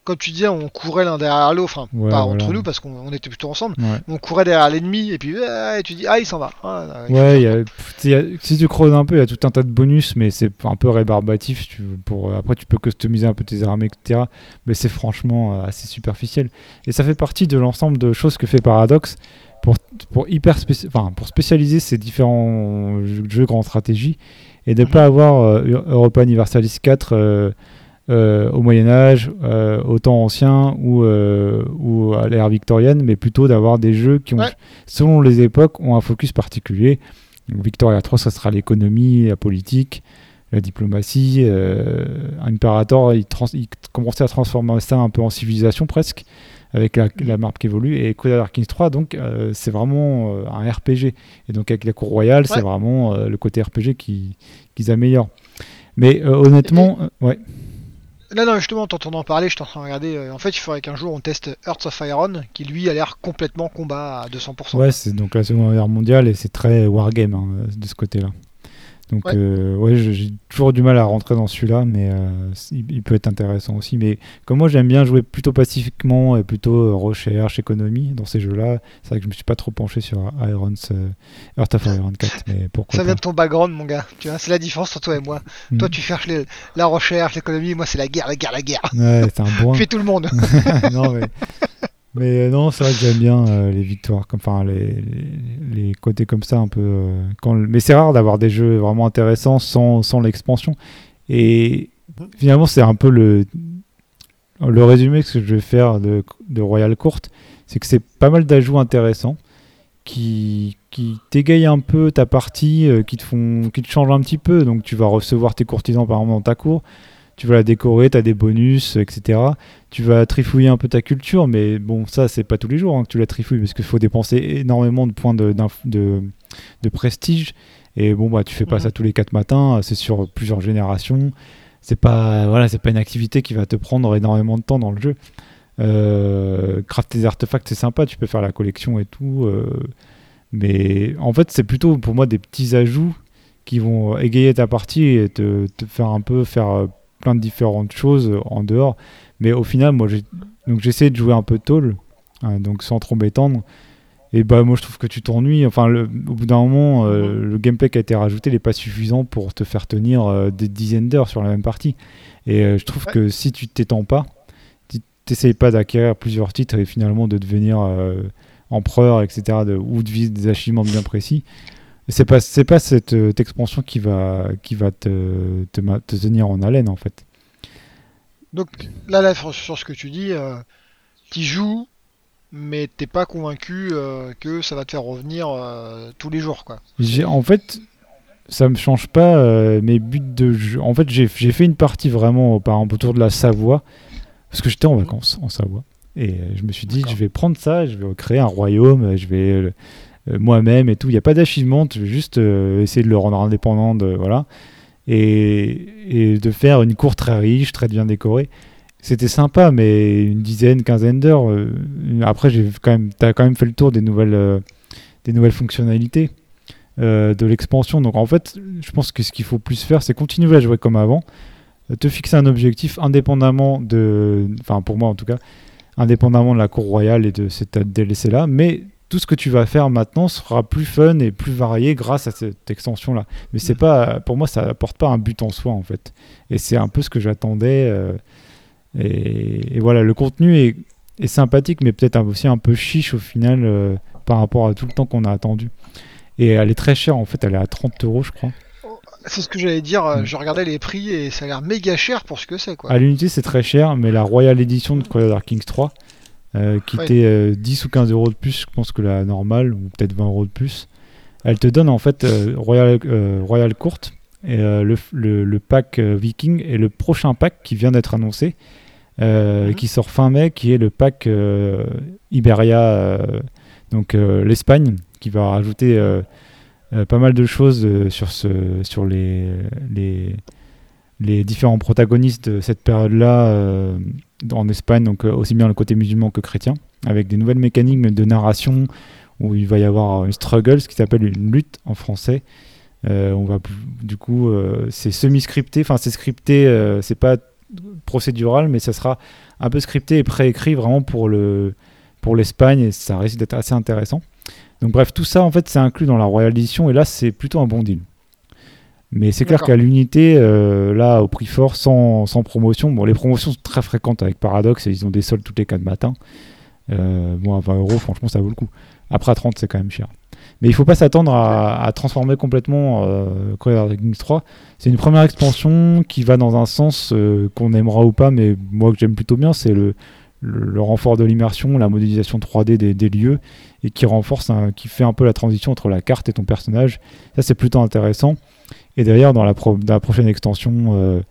comme tu disais, on courait l'un derrière l'autre, enfin pas entre nous parce qu'on était plutôt ensemble, on courait derrière l'ennemi et puis tu dis ah il s'en va. Ah, ouais, si tu creuses un peu, il y a tout un tas de bonus, mais c'est un peu rébarbatif. Tu, pour, après, tu peux customiser un peu tes armées, etc. Mais c'est franchement euh, assez superficiel. Et ça fait partie de l'ensemble de choses que fait Paradox pour, pour, hyper enfin, pour spécialiser ces différents jeux, de grande stratégie et de ne mhm. pas avoir euh, Europa Universalis 4 euh, au Moyen Âge, euh, au temps ancien ou, euh, ou à l'ère victorienne, mais plutôt d'avoir des jeux qui, ont, selon les époques, ont un focus particulier. Victoria 3, ça sera l'économie, la politique, la diplomatie. Imperator, il, il, commençait à transformer ça un peu en civilisation presque, avec la, la map qui évolue. Et Crusader Kings 3, donc, c'est vraiment un RPG. Et donc, avec la cour royale, c'est vraiment le côté RPG qu'ils qui améliorent. Mais honnêtement, ouais. Là, non, justement, t'entendant parler, je suis en train de regarder. Euh, en fait, il faudrait qu'un jour on teste Hearts of Iron, qui lui a l'air complètement combat à 200%. Ouais, c'est donc la Seconde Guerre mondiale et c'est très wargame hein, de ce côté-là. Donc ouais, euh, j'ai toujours du mal à rentrer dans celui-là, mais euh, il, peut être intéressant aussi. Mais comme moi j'aime bien jouer plutôt pacifiquement et plutôt euh, recherche, économie dans ces jeux-là, c'est vrai que je me suis pas trop penché sur Irons, Earth of Iron 4. Mais pourquoi Ça vient de ton background, mon gars. Tu vois, c'est la différence entre toi et moi. Hmm. Toi, tu cherches la recherche, l'économie. Moi, c'est la guerre, la guerre, la guerre. Ouais, c'est un bon. tu fais tout le monde. non, mais mais euh, non, c'est vrai que j'aime bien euh, les victoires, enfin les, les, côtés comme ça un peu. Euh, mais c'est rare d'avoir des jeux vraiment intéressants sans, sans l'expansion. Et finalement, c'est un peu le, le résumé que je vais faire de, de Royal Court, c'est que c'est pas mal d'ajouts intéressants qui, qui t'égayent un peu ta partie, qui, te font, qui te changent un petit peu. Donc tu vas recevoir tes courtisans par exemple dans ta cour tu vas la décorer, tu as des bonus, etc. Tu vas trifouiller un peu ta culture, mais bon, ça, c'est pas tous les jours hein, que tu la trifouilles, parce qu'il faut dépenser énormément de points de, de, de prestige. Et bon, bah, tu fais pas mhm. ça tous les 4 matins, c'est sur plusieurs générations. c'est pas voilà, c'est pas une activité qui va te prendre énormément de temps dans le jeu. Euh, crafter des artefacts, c'est sympa, tu peux faire la collection et tout. Euh, mais en fait, c'est plutôt pour moi des petits ajouts qui vont égayer ta partie et te, faire un peu faire euh, plein de différentes choses en dehors. Mais au final, moi, j'ai donc j'essaie de jouer un peu tall, hein, donc sans trop m'étendre. Et bah moi je trouve que tu t'ennuies. Enfin, le, au bout d'un moment, le gameplay qui a été rajouté n'est pas suffisant pour te faire tenir des dizaines d'heures sur la même partie. Et je trouve que si tu t'étends pas, t'essayes pas d'acquérir plusieurs titres et finalement de devenir euh, empereur, etc., de, ou de viser des achievements bien précis. C'est pas, c'est pas cette, euh, expansion qui va, qui va te, te, tenir en haleine en fait. Donc là, là sur ce que tu dis, euh, tu joues, mais t'es pas convaincu que ça va te faire revenir tous les jours, quoi. En fait, ça me change pas mes buts de jeu. En fait, j'ai, fait une partie vraiment, par exemple, autour de la Savoie. Parce que j'étais en vacances en Savoie. Et euh, je me suis dit, je vais prendre ça, je vais créer un royaume, je vais euh, euh, moi-même et tout. Il n'y a pas d'achievement, je vais juste essayer de le rendre indépendant. De, voilà. Et, de faire une cour très riche, très bien décorée. C'était sympa, mais une dizaine, quinzaine d'heures. après, j'ai quand même, as quand même fait le tour des nouvelles, des nouvelles fonctionnalités de l'expansion. Donc en fait, je pense que ce qu'il faut plus faire, c'est continuer à jouer comme avant te fixer un objectif indépendamment de, enfin pour moi en tout cas, indépendamment de la cour royale et de cette DLC là, mais tout ce que tu vas faire maintenant sera plus fun et plus varié grâce à cette extension là. Mais c'est pas, pour moi, ça apporte pas un but en soi en fait. Et c'est un peu ce que j'attendais. Euh, et, voilà, le contenu est, sympathique, mais peut-être aussi un peu chiche au final euh, par rapport à tout le temps qu'on a attendu. Et elle est très chère en fait, elle est à 30 euros je crois. C'est ce que j'allais dire, euh, mm. je regardais les prix et ça a l'air méga cher pour ce que c'est. quoi. À l'unité, c'est très cher, mais la Royal Edition de Crusader Kings 3, euh, qui était 10 euh, ou 15 euros de plus, je pense que la normale, ou peut-être 20 euros de plus, elle te donne en fait Royal, Royal Court, et, le, le, pack Viking et le prochain pack qui vient d'être annoncé, mm-hmm. qui sort fin mai, qui est le pack Iberia, donc l'Espagne, qui va rajouter euh, pas mal de choses euh, sur, ce, sur les, les, les, différents protagonistes de cette période-là euh, en Espagne, donc aussi bien le côté musulman que chrétien, avec des nouvelles mécaniques de narration où il va y avoir une struggle, ce qui s'appelle une lutte en français. on va du coup, c'est semi-scripté, enfin c'est scripté, c'est pas procédural, mais ça sera un peu scripté et préécrit vraiment pour le pour l'Espagne et ça risque d'être assez intéressant. Donc bref, tout ça en fait c'est inclus dans la Royal Edition et là c'est plutôt un bon deal. Mais c'est clair qu'à l'unité, euh, là au prix fort, sans, promotion, bon les promotions sont très fréquentes avec Paradox et ils ont des soldes toutes les 4 matins. Euh, bon à 20 euros franchement ça vaut le coup. Après à 30 c'est quand même cher. Mais il faut pas s'attendre à, transformer complètement euh, Crusader Kings 3. C'est une première expansion qui va dans un sens euh, qu'on aimera ou pas, mais moi que j'aime plutôt bien, c'est le, le, renfort de l'immersion, la modélisation 3D des, lieux, et qui renforce, qui fait un peu la transition entre la carte et ton personnage. Ça, c'est plutôt intéressant. Et derrière, dans la, prochaine extension euh,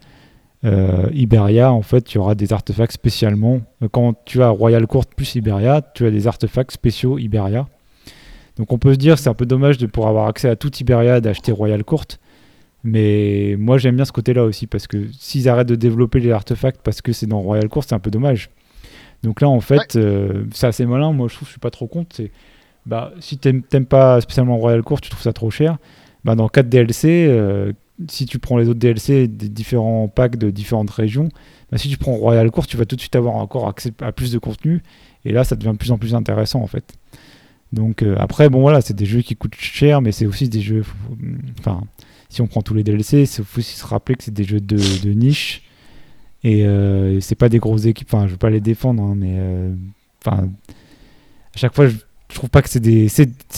euh, Iberia, en fait, tu auras des artefacts spécialement. Quand tu as Royal Court plus Iberia, tu as des artefacts spéciaux Iberia. Donc on peut se dire c'est un peu dommage de pour avoir accès à tout Iberia d'acheter Royal Court. Mais moi j'aime bien ce côté-là aussi parce que s'ils arrêtent de développer les artefacts parce que c'est dans Royal Court, c'est un peu dommage. Donc là, en fait, euh, c'est assez malin. Moi, je trouve je suis pas trop contre. C'est bah, si tu n'aimes pas spécialement Royal Court, tu trouves ça trop cher. Bah, dans 4 DLC, euh, si tu prends les autres DLC des différents packs de différentes régions, bah, si tu prends Royal Court, tu vas tout de suite avoir encore accès à plus de contenu. Et là, ça devient de plus en plus intéressant en fait. Donc euh, après, bon voilà, c'est des jeux qui coûtent cher, mais c'est aussi des jeux. Enfin, si on prend tous les DLC, il faut aussi se rappeler que c'est des jeux de, niche euh, et c'est pas des grosses équipes, enfin je veux pas les défendre, hein, mais euh, enfin à chaque fois je, trouve pas que c'est des,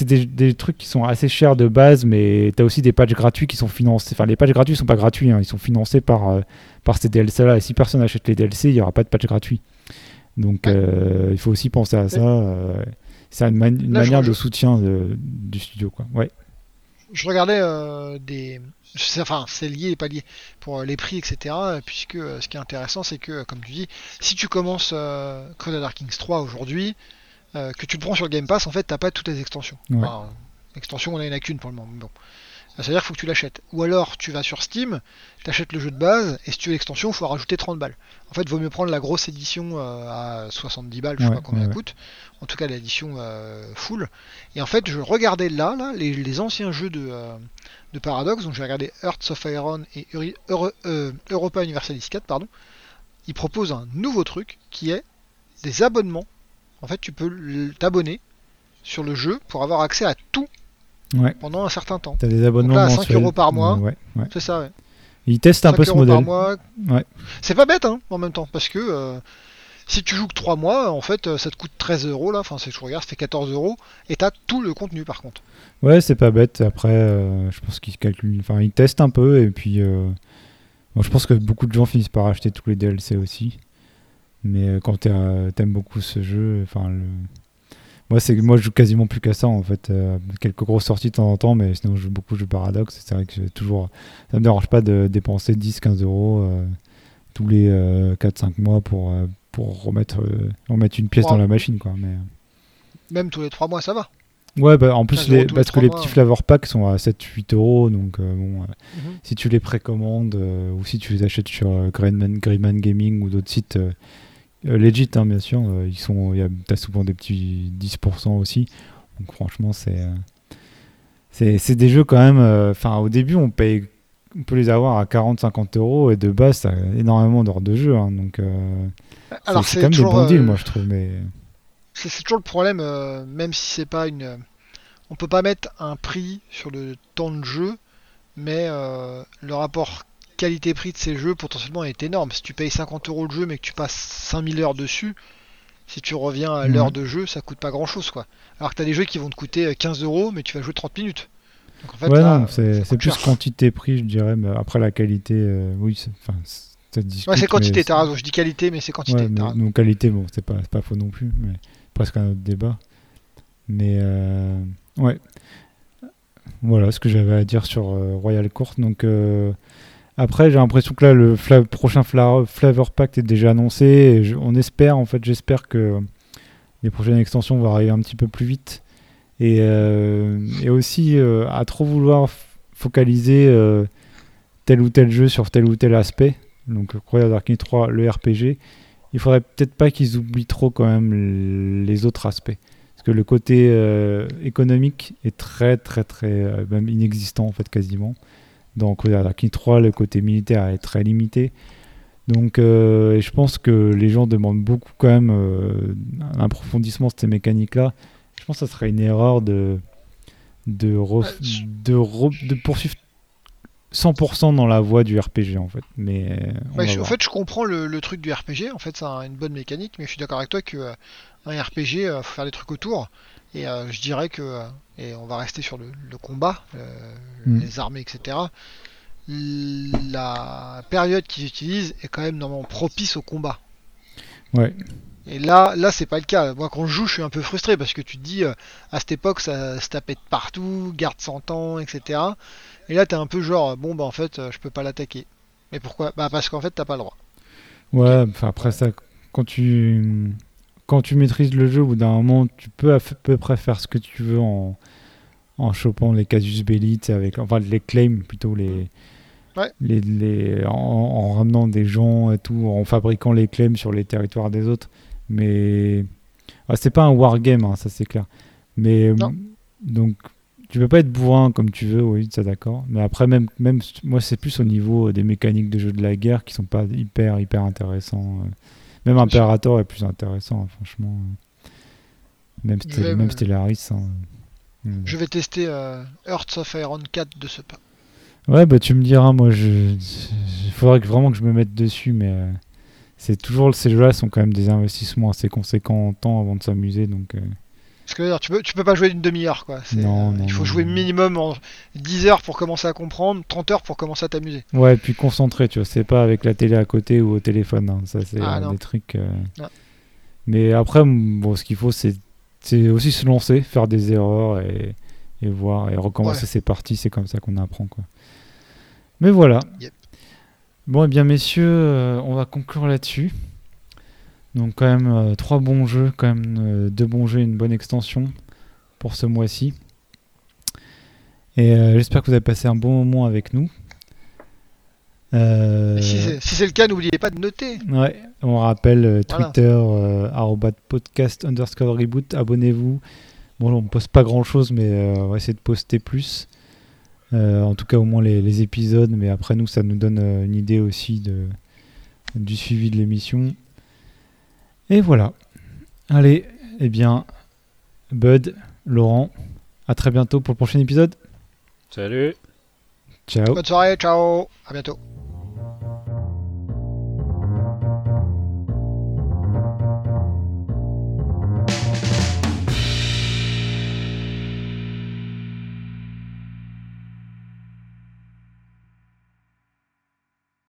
des, des, trucs qui sont assez chers de base, mais tu as aussi des patchs gratuits qui sont financés. Enfin les patchs gratuits sont pas gratuits, hein, ils sont financés par, euh, par ces DLC là. Et si personne achète les DLC, il y aura pas de patch gratuit. Donc il faut aussi penser à ça. c'est une, manière de soutien du studio. Quoi. Ouais. Je regardais des enfin c'est lié et pas lié pour euh, les prix etc puisque euh, ce qui est intéressant c'est que comme tu dis si tu commences euh, Crusader Kings 3 aujourd'hui que tu le prends sur le Game Pass en fait t'as pas toutes les extensions extensions on en a qu'une pour le moment bon c'est-à-dire qu'il faut que tu l'achètes. Ou alors tu vas sur Steam, tu achètes le jeu de base, et si tu veux l'extension, il faut rajouter 30 balles. En fait, il vaut mieux prendre la grosse édition euh, à 70 balles, je sais pas combien elle coûte. En tout cas, l'édition euh, full. Et en fait, je regardais là, là les, anciens jeux de, euh, de Paradox, donc j'ai regardé Earth of Iron et Europa Universalis 4, pardon. Ils proposent un nouveau truc qui est des abonnements. En fait, tu peux t'abonner sur le jeu pour avoir accès à tout pendant un certain temps. T'as des abonnements Donc là, 5 euros par mois. c'est ça, ouais. Ils testent un peu ce modèle. C'est pas bête, hein, en même temps, parce que euh, si tu joues que 3 mois, en fait, euh, ça te coûte 13 euros là. Enfin, c'est je regarde, ça fait 14 euros, et t'as tout le contenu par contre. Ouais, c'est pas bête. Après, euh, je pense qu'ils calculent. Enfin, ils testent un peu, et puis. Bon, je pense que beaucoup de gens finissent par acheter tous les DLC aussi. Mais quand t'aimes beaucoup ce jeu, enfin, le moi, c'est moi, je joue quasiment plus qu'à ça en fait. Euh, quelques grosses sorties de temps en temps, mais sinon, je joue beaucoup de jeux Paradox. C'est vrai que toujours, ça me dérange pas de dépenser 10-15 euros euh, tous les 4-5 euh, mois pour, pour remettre, remettre une pièce dans la machine, quoi. Mais, Même tous les 3 mois, ça va. Ouais, bah, en plus, les, parce que les petits flavor packs sont à 7-8 euros, donc bon, mhm. si tu les précommandes ou si tu les achètes sur Greenman, Gaming ou d'autres sites euh, legit, hein, bien sûr. Euh, ils sont, t'as souvent des petits 10% aussi. Donc franchement, c'est, euh, c'est, c'est des jeux quand même. Enfin, au début, on paye, on peut les avoir à 40-50 euros et de base, ça a énormément d'heures de jeu. Hein, donc, Alors c'est, quand même des bons deals, moi, je trouve. Mais c'est, toujours le problème, même si c'est pas une. On peut pas mettre un prix sur le temps de jeu, mais le rapport qualité-prix de ces jeux potentiellement est énorme. Si tu payes 50 euros le jeu mais que tu passes 5000 heures dessus, si tu reviens à l'heure de jeu, ça coûte pas grand chose quoi. Alors que tu as des jeux qui vont te coûter 15 euros mais tu vas jouer 30 minutes. Donc, en fait, ouais, non, c'est plus quantité-prix, je dirais, mais après la qualité, euh, oui, c'est. Ouais, c'est quantité, t'as raison. Je dis qualité, mais c'est quantité. Ouais, qualité, bon, c'est pas, pas faux non plus, mais presque un autre débat. Mais euh, ouais, voilà ce que j'avais à dire sur euh, Royal Court. Donc, après, j'ai l'impression que là, le prochain Flavor Pact est déjà annoncé. Et on espère, en fait, j'espère que les prochaines extensions vont arriver un petit peu plus vite. Et, euh, aussi, euh, à trop vouloir focaliser euh, tel ou tel jeu sur tel ou tel aspect. Donc, Royal Darkness 3, le RPG. Il faudrait peut-être pas qu'ils oublient trop quand même les autres aspects. Parce que le côté économique est très, très, très, même inexistant, en fait, quasiment. Donc, Darkness 3, le côté militaire est très limité. Donc, euh, je pense que les gens demandent beaucoup quand même euh, un approfondissement de ces mécaniques-là. Je pense que ça serait une erreur de, de, de, poursuivre 100% dans la voie du RPG en fait. Mais en fait, je comprends le, truc du RPG. En fait, c'est une bonne mécanique, mais je suis d'accord avec toi que euh, un RPG, il faut faire des trucs autour. Et je dirais que et on va rester sur le, combat, euh, mm. les armées, etc. La période qu'ils utilisent est quand même normalement propice au combat. Ouais. Et là, là, c'est pas le cas. Moi, quand je joue, je suis un peu frustré parce que tu te dis, euh, à cette époque, ça se tapait de partout, garde 100 ans, etc. Et là, t'es un peu genre, bon, bah en fait, euh, je peux pas l'attaquer. Mais pourquoi? Bah parce qu'en fait, t'as pas le droit. Ouais, enfin après ça, quand tu quand tu maîtrises le jeu, au bout d'un moment, tu peux à peu près faire ce que tu veux en, en chopant les casus belli, avec, enfin les claims plutôt, les, les, les en, ramenant des gens et tout, en fabriquant les claims sur les territoires des autres. Mais ah, c'est pas un wargame, hein, ça c'est clair. Mais donc tu peux pas être bourrin comme tu veux, oui, ça d'accord. Mais après, même, même moi, c'est plus au niveau des mécaniques de jeu de la guerre qui sont pas hyper, hyper intéressants. Euh. Même Imperator est plus intéressant, franchement. Même, même Stellaris. Hein. Hmm. Je vais tester euh, Earth of Iron 4 de ce pas. Ouais, bah tu me diras, moi, je... il faudrait que, vraiment que je me mette dessus, mais euh, c'est toujours ces jeux-là sont quand même des investissements assez conséquents en temps avant de s'amuser, donc. Euh. Parce que tu peux, tu peux pas jouer d'une demi-heure, quoi. Non, il faut jouer minimum en 10 heures pour commencer à comprendre, 30 heures pour commencer à t'amuser. Ouais, et puis concentré, tu vois, c'est pas avec la télé à côté ou au téléphone, hein. ça c'est ah, des trucs. Mais après, bon, ce qu'il faut, c'est aussi se lancer, faire des erreurs et, voir et recommencer ses parties. C'est comme ça qu'on apprend. Quoi. Mais voilà. Bon, et eh bien, messieurs, euh, on va conclure là-dessus. Donc, quand même, euh, trois bons jeux, quand même, euh, deux bons jeux et une bonne extension pour ce mois-ci. Et j'espère que vous avez passé un bon moment avec nous. Si c'est le cas, n'oubliez pas de noter. Ouais, on rappelle Twitter, podcast underscore reboot, abonnez-vous. Bon, on poste pas grand chose, mais on va essayer de poster plus. En tout cas, au moins les, les, épisodes, mais après, nous, ça nous donne une idée aussi de, du suivi de l'émission. Et voilà. Allez, eh bien, Bud, Laurent, à très bientôt pour le prochain épisode. Salut. Ciao. Bonne soirée, ciao. À bientôt.